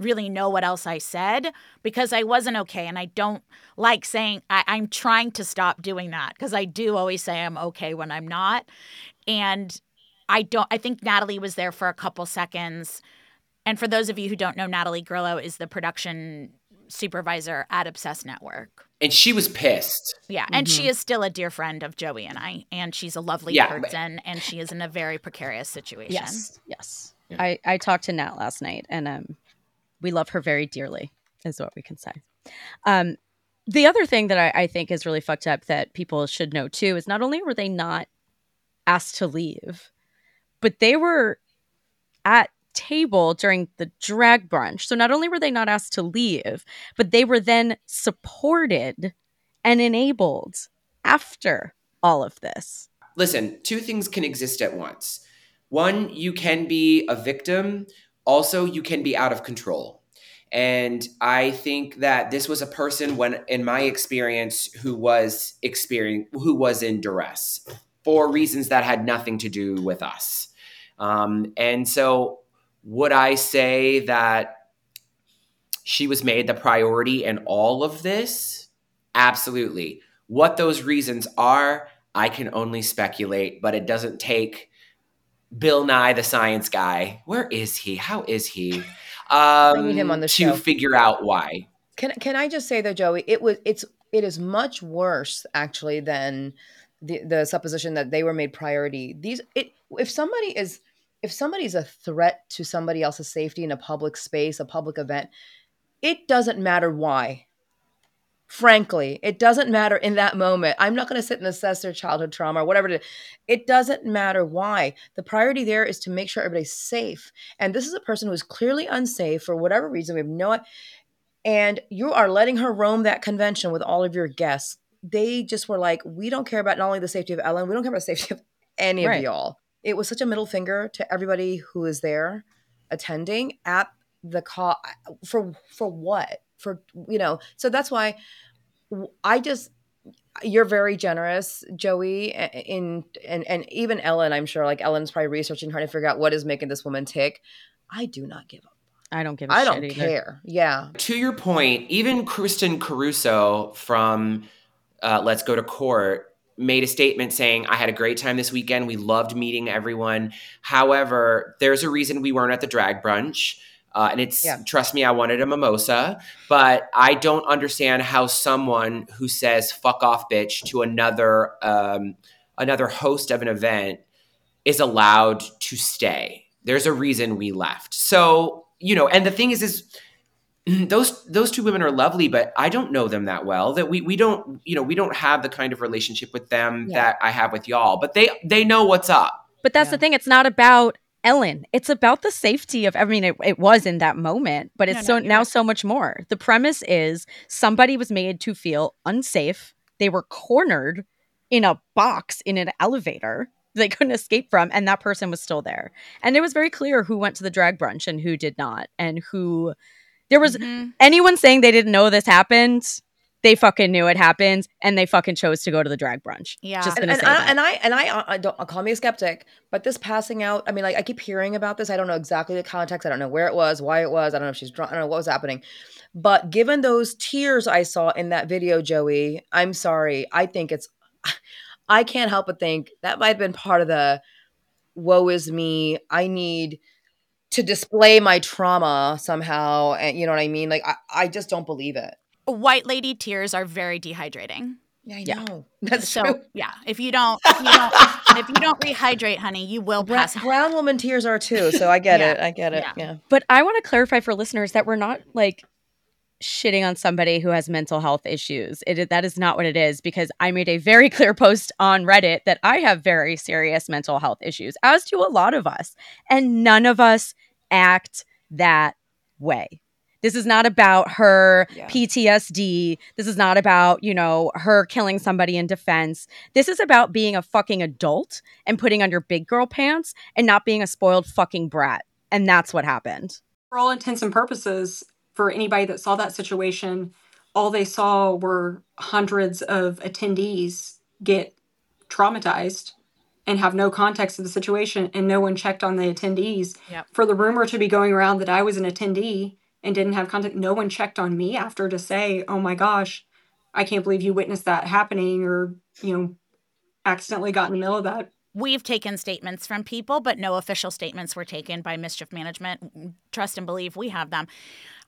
really know what else I said because I wasn't okay. And I don't like saying I, I'm trying to stop doing that because I do always say I'm okay when I'm not. And I don't I think Natalie was there for a couple seconds. And for those of you who don't know, Natalie Grillo is the production supervisor at Obsessed Network. And she was pissed. Yeah, and she is still a dear friend of Joey and I, and she's a lovely Yeah, but- person, and she is in a very precarious situation. Yes, yes. I I talked to Nat last night, and um, we love her very dearly, is what we can say. Um, the other thing that I, I think is really fucked up that people should know too is not only were they not asked to leave, but they were at table during the drag brunch. So not only were they not asked to leave, but they were then supported and enabled after all of this. Listen, two things can exist at once. One, you can be a victim. Also, you can be out of control. And I think that this was a person when in my experience who was experience who was in duress for reasons that had nothing to do with us. Um, and so would I say that she was made the priority in all of this? Absolutely. What those reasons are, I can only speculate, but it doesn't take Bill Nye, the science guy. Where is he? How is he? Um, need him on the to show. figure out why. Can can I just say though, Joey, it was it's it is much worse actually than the the supposition that they were made priority. These it if somebody is if somebody's a threat to somebody else's safety in a public space, a public event, it doesn't matter why. Frankly, it doesn't matter in that moment. I'm not going to sit and assess their childhood trauma or whatever. It, is. it doesn't matter why. The priority there is to make sure everybody's safe. And this is a person who is clearly unsafe for whatever reason. We have no and you are letting her roam that convention with all of your guests. They just were like, we don't care about not only the safety of Ellyn, we don't care about the safety of any Right. of y'all. It was such a middle finger to everybody who is there attending at the call for for what for you know so that's why i just you're very generous joey in and and even ellyn i'm sure like ellyn's probably researching trying to figure out what is making this woman tick i do not give up I don't give a i shit I don't either. care yeah To your point, even Kristen Caruso from uh, Let's Go to Court made a statement saying, I had a great time this weekend. We loved meeting everyone. However, there's a reason we weren't at the drag brunch. Uh, and it's, Yeah. trust me, I wanted a mimosa, but I don't understand how someone who says "fuck off, bitch" to another um, another host of an event is allowed to stay. There's a reason we left. So you know, and the thing is, is those those two women are lovely, but I don't know them that well. That we we don't you know we don't have the kind of relationship with them Yeah. that I have with y'all. But they they know what's up. But that's Yeah. the thing. It's not about Ellyn. It's about the safety of. I mean, it, it was in that moment, but it's No, no, so now right. so much more. The premise is somebody was made to feel unsafe. They were cornered in a box in an elevator they couldn't escape from, and that person was still there. And it was very clear who went to the drag brunch and who did not, and who. There was Mhm. anyone saying they didn't know this happened. They fucking knew it happened, and they fucking chose to go to the drag brunch. Yeah. Just and, gonna and say I, that. and I and I uh, I don't call me a skeptic, but this passing out. I mean, like I keep hearing about this. I don't know exactly the context. I don't know where it was, why it was. I don't know if she's drunk. I don't know what was happening. But given those tears I saw in that video, Joey, I'm sorry. I think it's. I can't help but think that might have been part of the woe is me. I need to display my trauma somehow, and you know what I mean. Like I, I just don't believe it. White lady tears are very dehydrating. Yeah, I Yeah. know. That's so true. yeah, if you don't, if you don't, if you don't rehydrate, honey, you will Brown, pass out. brown woman tears are too, so I get Yeah. it. I get it. Yeah. Yeah. But I want to clarify for listeners that we're not like shitting on somebody who has mental health issues. It that is not what it is because I made a very clear post on Reddit that I have very serious mental health issues, as do a lot of us, and none of us act that way. This is not about her Yeah. PTSD. This is not about, you know, her killing somebody in defense. This is about being a fucking adult and putting on your big girl pants and not being a spoiled fucking brat. And that's what happened. For all intents and purposes, for anybody that saw that situation, all they saw were hundreds of attendees get traumatized and have no context of the situation, and no one checked on the attendees. Yep. For the rumor to be going around that I was an attendee and didn't have contact, no one checked on me after to say, "Oh my gosh, I can't believe you witnessed that happening," or you know, accidentally got in the middle of that. We've taken statements from people, but no official statements were taken by Mischief Management. Trust and believe we have them.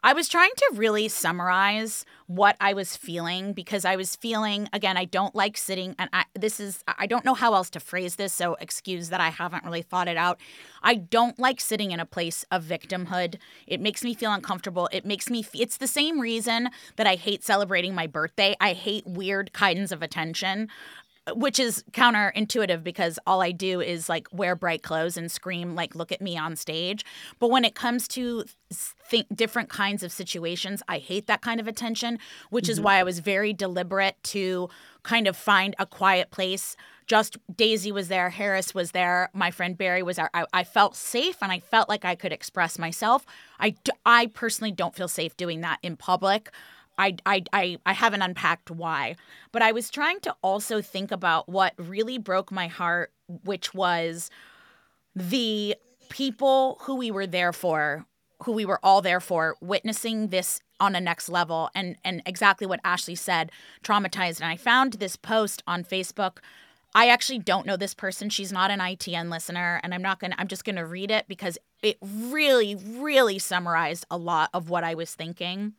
I was trying to really summarize what I was feeling because I was feeling again I don't like sitting and I this is I don't know how else to phrase this so excuse that I haven't really thought it out. I don't like sitting in a place of victimhood. It makes me feel uncomfortable. It makes me it's the same reason that I hate celebrating my birthday. I hate weird kinds of attention which is counterintuitive because all I do is like wear bright clothes and scream like look at me on stage. But when it comes to think different kinds of situations, I hate that kind of attention, which is mm-hmm. why I was very deliberate to kind of find a quiet place. Just Daisy was there, Harris was there, my friend Barry was there. I, I felt safe and I felt like I could express myself. I, d- I personally don't feel safe doing that in public. I, I, I, I haven't unpacked why, but I was trying to also think about what really broke my heart, which was the people who we were there for, who we were all there for, witnessing this on a next level and and exactly what Ashleigh said, traumatized. And I found this post on Facebook. I actually don't know this person. She's not an ITN listener, and I'm not gonna. I'm just gonna read it because it really, really summarized a lot of what I was thinking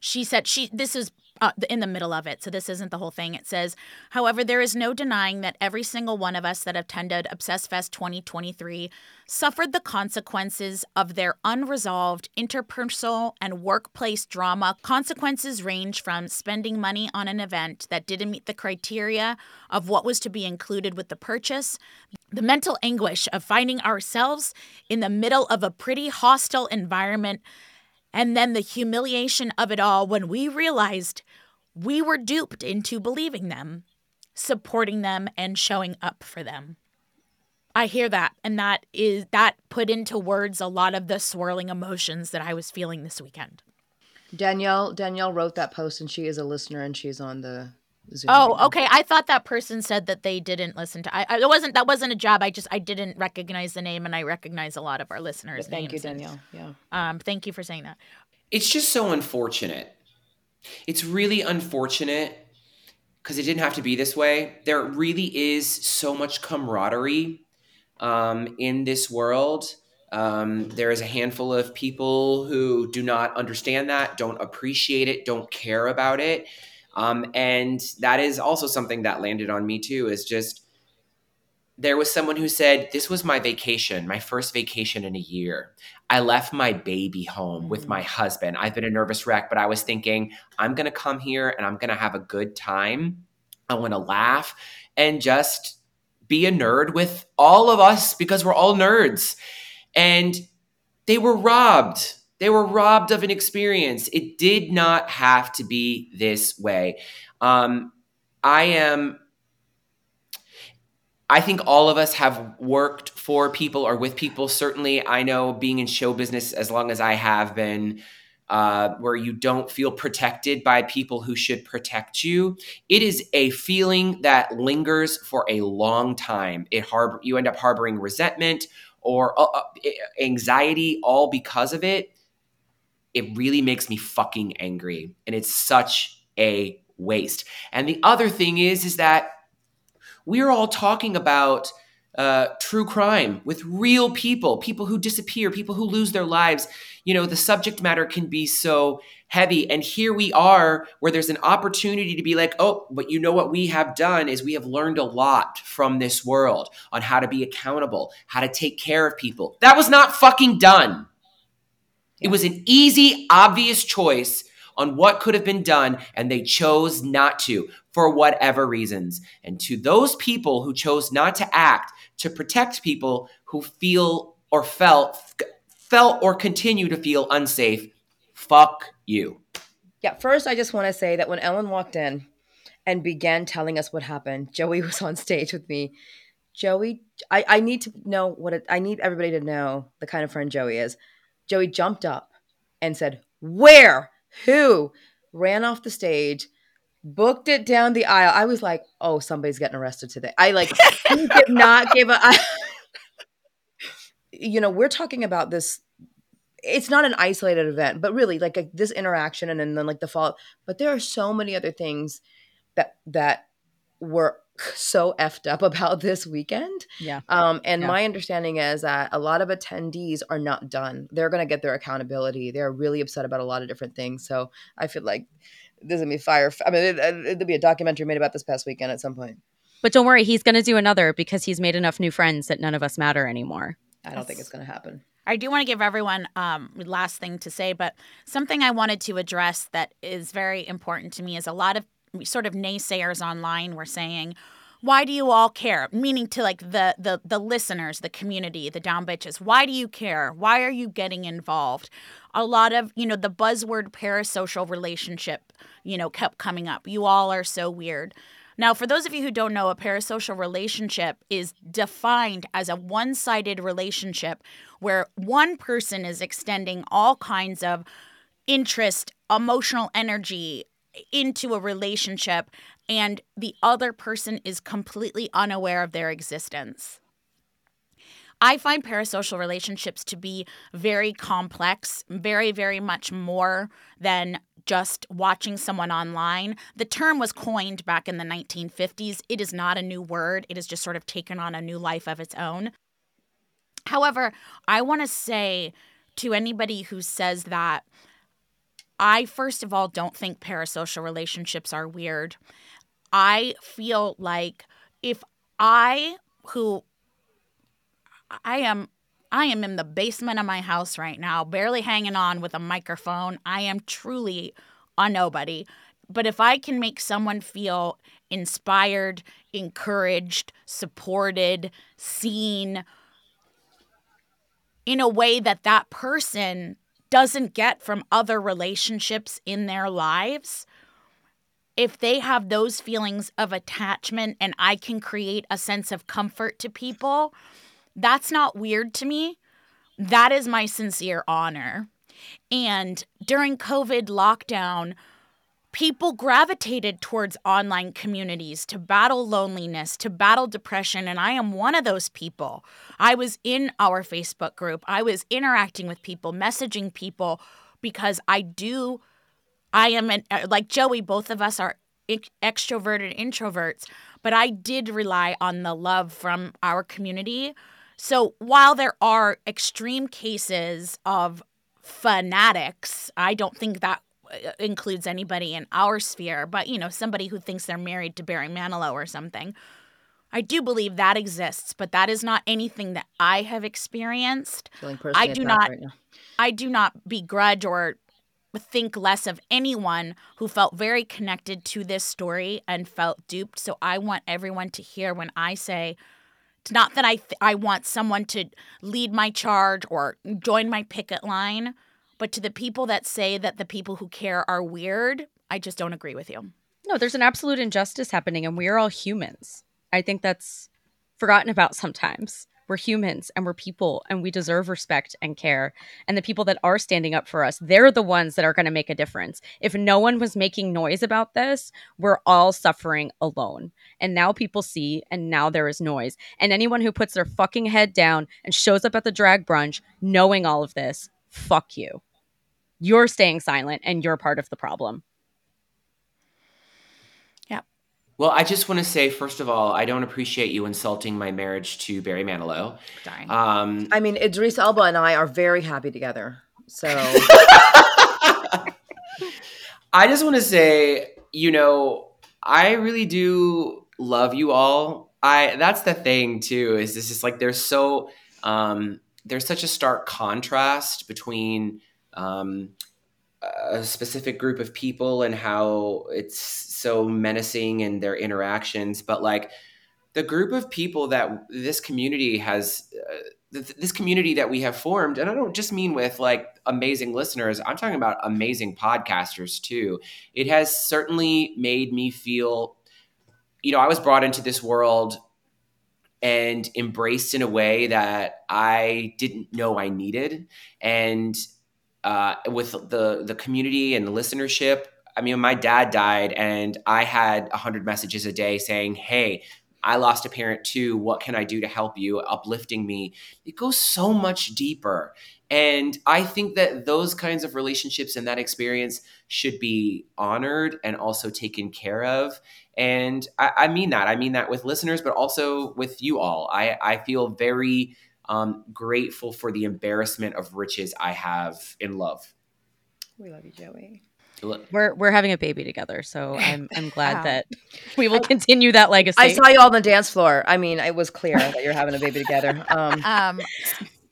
she said she this is uh, in the middle of it so this isn't the whole thing. It says however there is no denying that every single one of us that attended obsessed fest 2023 suffered the consequences of their unresolved interpersonal and workplace drama. Consequences range from spending money on an event that didn't meet the criteria of what was to be included with the purchase the mental anguish of finding ourselves in the middle of a pretty hostile environment and then the humiliation of it all when we realized we were duped into believing them, supporting them, and showing up for them. I hear that, and that is that put into words a lot of the swirling emotions that I was feeling this weekend. Danielle Danielle wrote that post and she is a listener and she's on the Zoom. Oh, now. okay. I thought that person said that they didn't listen to. I, I it wasn't that wasn't a job. I just I didn't recognize the name, and I recognize a lot of our listeners' Thank you, names. and- Danielle. Yeah. Um, thank you for saying that. It's just so unfortunate. It's really unfortunate because it didn't have to be this way. There really is so much camaraderie um, in this world. Um, there is a handful of people who do not understand that, don't appreciate it, don't care about it. Um, and that is also something that landed on me too is just there was someone who said, This was my vacation, my first vacation in a year. I left my baby home with my husband. I've been a nervous wreck, but I was thinking, I'm going to come here and I'm going to have a good time. I want to laugh and just be a nerd with all of us because we're all nerds. And they were robbed. They were robbed of an experience. It did not have to be this way. Um, I am I think all of us have worked for people or with people. Certainly, I know being in show business as long as I have been, uh, where you don't feel protected by people who should protect you. It is a feeling that lingers for a long time. It harbor you end up harboring resentment or uh, uh, anxiety, all because of it. It really makes me fucking angry, and it's such a waste. And the other thing is, is that we're all talking about uh, true crime with real people, people who disappear, people who lose their lives. You know, the subject matter can be so heavy. And here we are, where there's an opportunity to be like, oh, but you know what we have done is we have learned a lot from this world on how to be accountable, how to take care of people. That was not fucking done. It was an easy, obvious choice on what could have been done, and they chose not to for whatever reasons. And to those people who chose not to act to protect people who feel or felt felt or continue to feel unsafe, fuck you. Yeah, first I just want to say that when Ellyn walked in and began telling us what happened, Joey was on stage with me. Joey, I, I need to know what it, I need everybody to know the kind of friend Joey is. Joey jumped up and said, Where? Who? Ran off the stage, booked it down the aisle. I was like, Oh, somebody's getting arrested today. I like, did not give a. I, you know, we're talking about this. It's not an isolated event, but really like a, this interaction and then, then like the fall. But there are so many other things that that were so effed up about this weekend. Yeah. Um, and Yeah. my understanding is that a lot of attendees are not done. They're going to get their accountability. They're really upset about a lot of different things. So I feel like there's going to be fire. I mean, it, it, there'll be a documentary made about this past weekend at some point. But don't worry, he's going to do another because he's made enough new friends that none of us matter anymore. I don't think it's going to happen. I do want to give everyone um, last thing to say, but something I wanted to address that is very important to me is a lot of sort of naysayers online were saying, "Why do you all care?" Meaning to like the the the listeners, the community, the down bitches. Why do you care? Why are you getting involved? A lot of you know the buzzword parasocial relationship, you know, kept coming up. You all are so weird. Now, for those of you who don't know, a parasocial relationship is defined as a one sided relationship where one person is extending all kinds of interest, emotional energy into a relationship, and the other person is completely unaware of their existence. I find parasocial relationships to be very complex, very, very much more than just watching someone online. The term was coined back in the 1950s. It is not a new word, it has just sort of taken on a new life of its own. However, I want to say to anybody who says that, I first of all don't think parasocial relationships are weird. I feel like if I, who I am I am in the basement of my house right now, barely hanging on with a microphone. I am truly a nobody. But if I can make someone feel inspired, encouraged, supported, seen in a way that that person doesn't get from other relationships in their lives, if they have those feelings of attachment and I can create a sense of comfort to people, that's not weird to me. That is my sincere honor. And during COVID lockdown, people gravitated towards online communities to battle loneliness, to battle depression, and I am one of those people. I was in our Facebook group, I was interacting with people, messaging people because I do. I am an, uh, like Joey, both of us are extroverted introverts, but I did rely on the love from our community. So while there are extreme cases of fanatics, I don't think that includes anybody in our sphere, but you know, somebody who thinks they're married to Barry Manilow or something. I do believe that exists, but that is not anything that I have experienced. I do not right. I do not begrudge or think less of anyone who felt very connected to this story and felt duped. So I want everyone to hear when I say it's not that I th- I want someone to lead my charge or join my picket line, but to the people that say that the people who care are weird, I just don't agree with you. No, there's an absolute injustice happening, and we are all humans. I think that's forgotten about sometimes. We're humans and we're people, and we deserve respect and care. And the people that are standing up for us, they're the ones that are going to make a difference. If no one was making noise about this, we're all suffering alone. And now people see, and now there is noise. And anyone who puts their fucking head down and shows up at the drag brunch knowing all of this, fuck you. You're staying silent, and you're part of the problem. Yeah. Well, I just want to say, first of all, I don't appreciate you insulting my marriage to Barry Manilow. Sorry. Um, I mean, Idris Elba and I are very happy together. So I just want to say, you know, I really do love you all. I that's the thing too is this is like there's so um, there's such a stark contrast between um, a specific group of people and how it's so menacing in their interactions, but like the group of people that this community has. Uh, th- this community that we have formed and i don't just mean with like amazing listeners i'm talking about amazing podcasters too it has certainly made me feel you know i was brought into this world and embraced in a way that i didn't know i needed and uh, with the the community and the listenership i mean my dad died and i had a 100 messages a day saying hey I lost a parent too. What can I do to help you? Uplifting me. It goes so much deeper. And I think that those kinds of relationships and that experience should be honored and also taken care of. And I, I mean that. I mean that with listeners, but also with you all. I, I feel very um, grateful for the embarrassment of riches I have in love. we love you, Joey. We're we're having a baby together, so I'm I'm glad Wow. that we will continue that legacy. I saw you all on the dance floor. I mean, it was clear that you're having a baby together. Um, Um,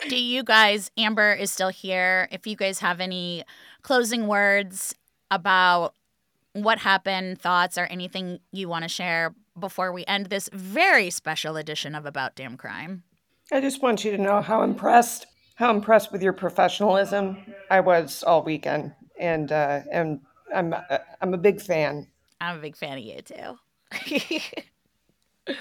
do you guys, Amber is still here. If you guys have any closing words about what happened, thoughts, or anything you want to share before we end this very special edition of About Damn Crime. I just want you to know how impressed, how impressed with your professionalism I was all weekend, and uh, and I'm uh, I'm a big fan. I'm a big fan of you too.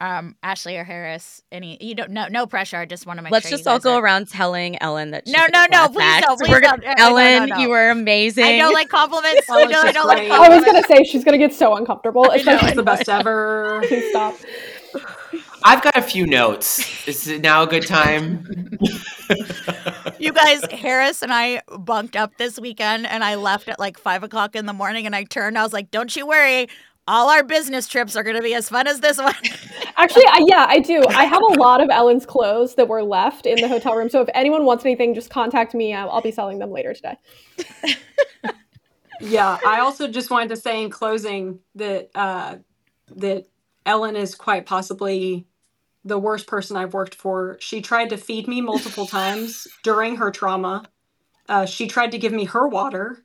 um, Ashleigh or Harris, any you don't no no pressure. I just want to make Let's sure just you all guys go are- around telling Ellyn that. She's No, no, no, please act. don't, please We're don't. gonna- No, no, no, Ellyn, no. you were amazing. I don't like compliments. I don't, I don't like great. I was gonna say she's gonna get so uncomfortable. It's Especially the best ever. Please stop. I've got a few notes. Is it now a good time? You guys, Harris and I bunked up this weekend, and I left at like five o'clock in the morning. And I turned, I was like, "Don't you worry, all our business trips are going to be as fun as this one." Actually, I, yeah, I do. I have a lot of Ellyn's clothes that were left in the hotel room. So if anyone wants anything, just contact me. I'll, I'll be selling them later today. Yeah, I also just wanted to say in closing that uh, that Ellyn is quite possibly the worst person I've worked for. She tried to feed me multiple times during her trauma. Uh, she tried to give me her water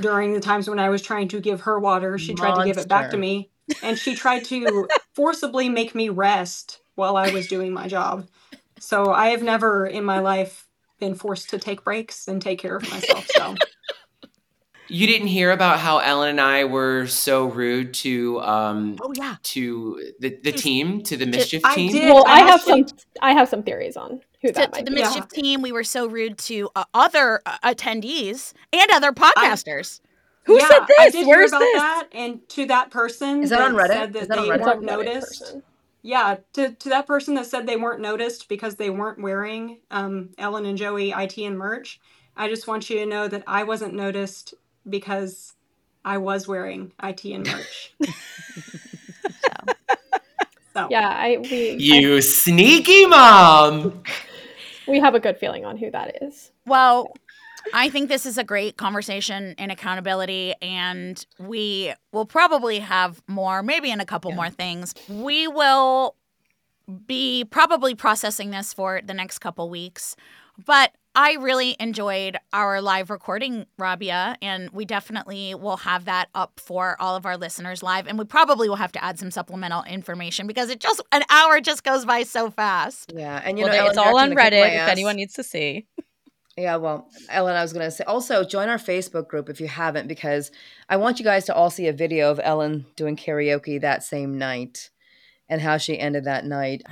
during the times when I was trying to give her water. She tried to give it back to Monster. me, and she tried to forcibly make me rest while I was doing my job. So I have never in my life been forced to take breaks and take care of myself. So. You didn't hear about how Ellyn and I were so rude to um oh yeah, to the, the team, to the mischief I team. did. Well, I I have some. I have some theories on who to, that to the be. mischief team, we were so rude to uh, other uh, attendees and other podcasters. Who yeah, said I this? did Where's hear about this? that, and to that person Is that on Reddit? said that Is that on they Reddit? Weren't noticed. person. Yeah, to, to that person that said they weren't noticed because they weren't wearing um, Ellyn and Joey IT and merch, I just want you to know that I wasn't noticed because I was wearing IT and merch. so Yeah, I we I- You sneaky mom. we have a good feeling on who that is. Well, I think this is a great conversation in accountability, and we will probably have more, maybe in a couple more things. We will be probably processing this for the next couple weeks, but I really enjoyed our live recording, Rabia, and we definitely will have that up for all of our listeners live. And we probably will have to add some supplemental information because it just an hour just goes by so fast. yeah, and you well, know, they- it's all on actually gonna kick my Reddit if anyone needs to see. Yeah, well, Ellyn, I was going to say also join our Facebook group if you haven't, because I want you guys to all see a video of Ellyn doing karaoke that same night and how she ended that night.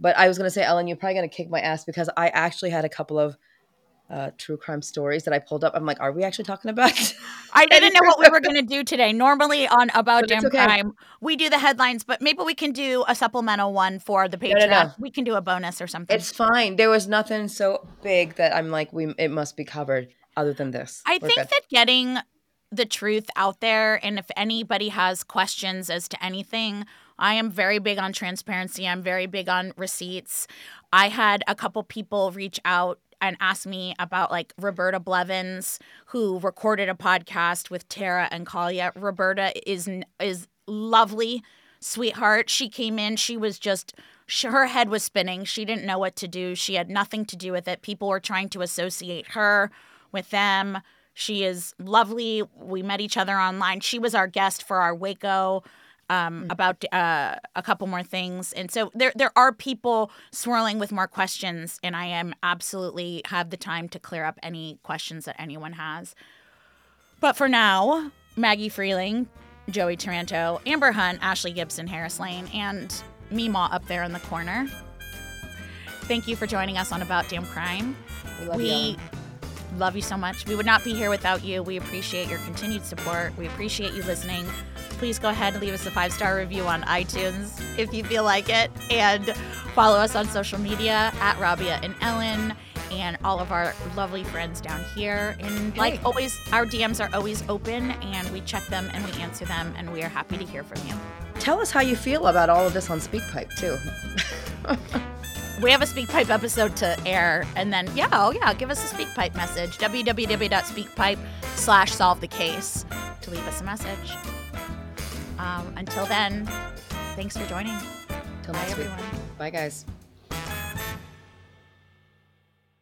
But I was gonna say, Ellyn, you're probably gonna kick my ass because I actually had a couple of uh, true crime stories that I pulled up. I'm like, are we actually talking about? I didn't know what we were going to do today. Normally on About Damn okay. Crime, we do the headlines, but maybe we can do a supplemental one for the Patreon. no, no. We can do a bonus or something. it's fine. There was nothing so big that I'm like, we it must be covered. Other than this, I We're think good. that getting the truth out there, and if anybody has questions as to anything, I am very big on transparency. I'm very big on receipts. I had a couple people reach out and ask me about like Roberta Blevins, who recorded a podcast with Tara and Kalia. Roberta is is lovely, sweetheart. She came in, she was just her head was spinning. She didn't know what to do. She had nothing to do with it. People were trying to associate her with them. She is lovely. We met each other online. She was our guest for our Waco um, about uh, a couple more things, and so there there are people swirling with more questions, and I am absolutely have the time to clear up any questions that anyone has. But for now, Maggie Freleng, Joey Taranto, Amber Hunt, Ashleigh Gibson, Harris Lane, and Meemaw up there in the corner. Thank you for joining us on About Damn Crime. we love. We Ellyn. love you so much. We would not be here without you. We appreciate your continued support. We appreciate you listening. Please go ahead and leave us a five star review on iTunes if you feel like it. And follow us on social media at Rabia and Ellyn and all of our lovely friends down here. And like Hey. always, our DMs are always open and we check them and we answer them. And we are happy to hear from you. Tell us how you feel about all of this on SpeakPipe too. We have a SpeakPipe episode to air, and then yeah, oh yeah, give us a SpeakPipe message. www.speakpipe slash solve the case to leave us a message. Um, until then, thanks for joining. Till Bye next week. everyone. Bye guys.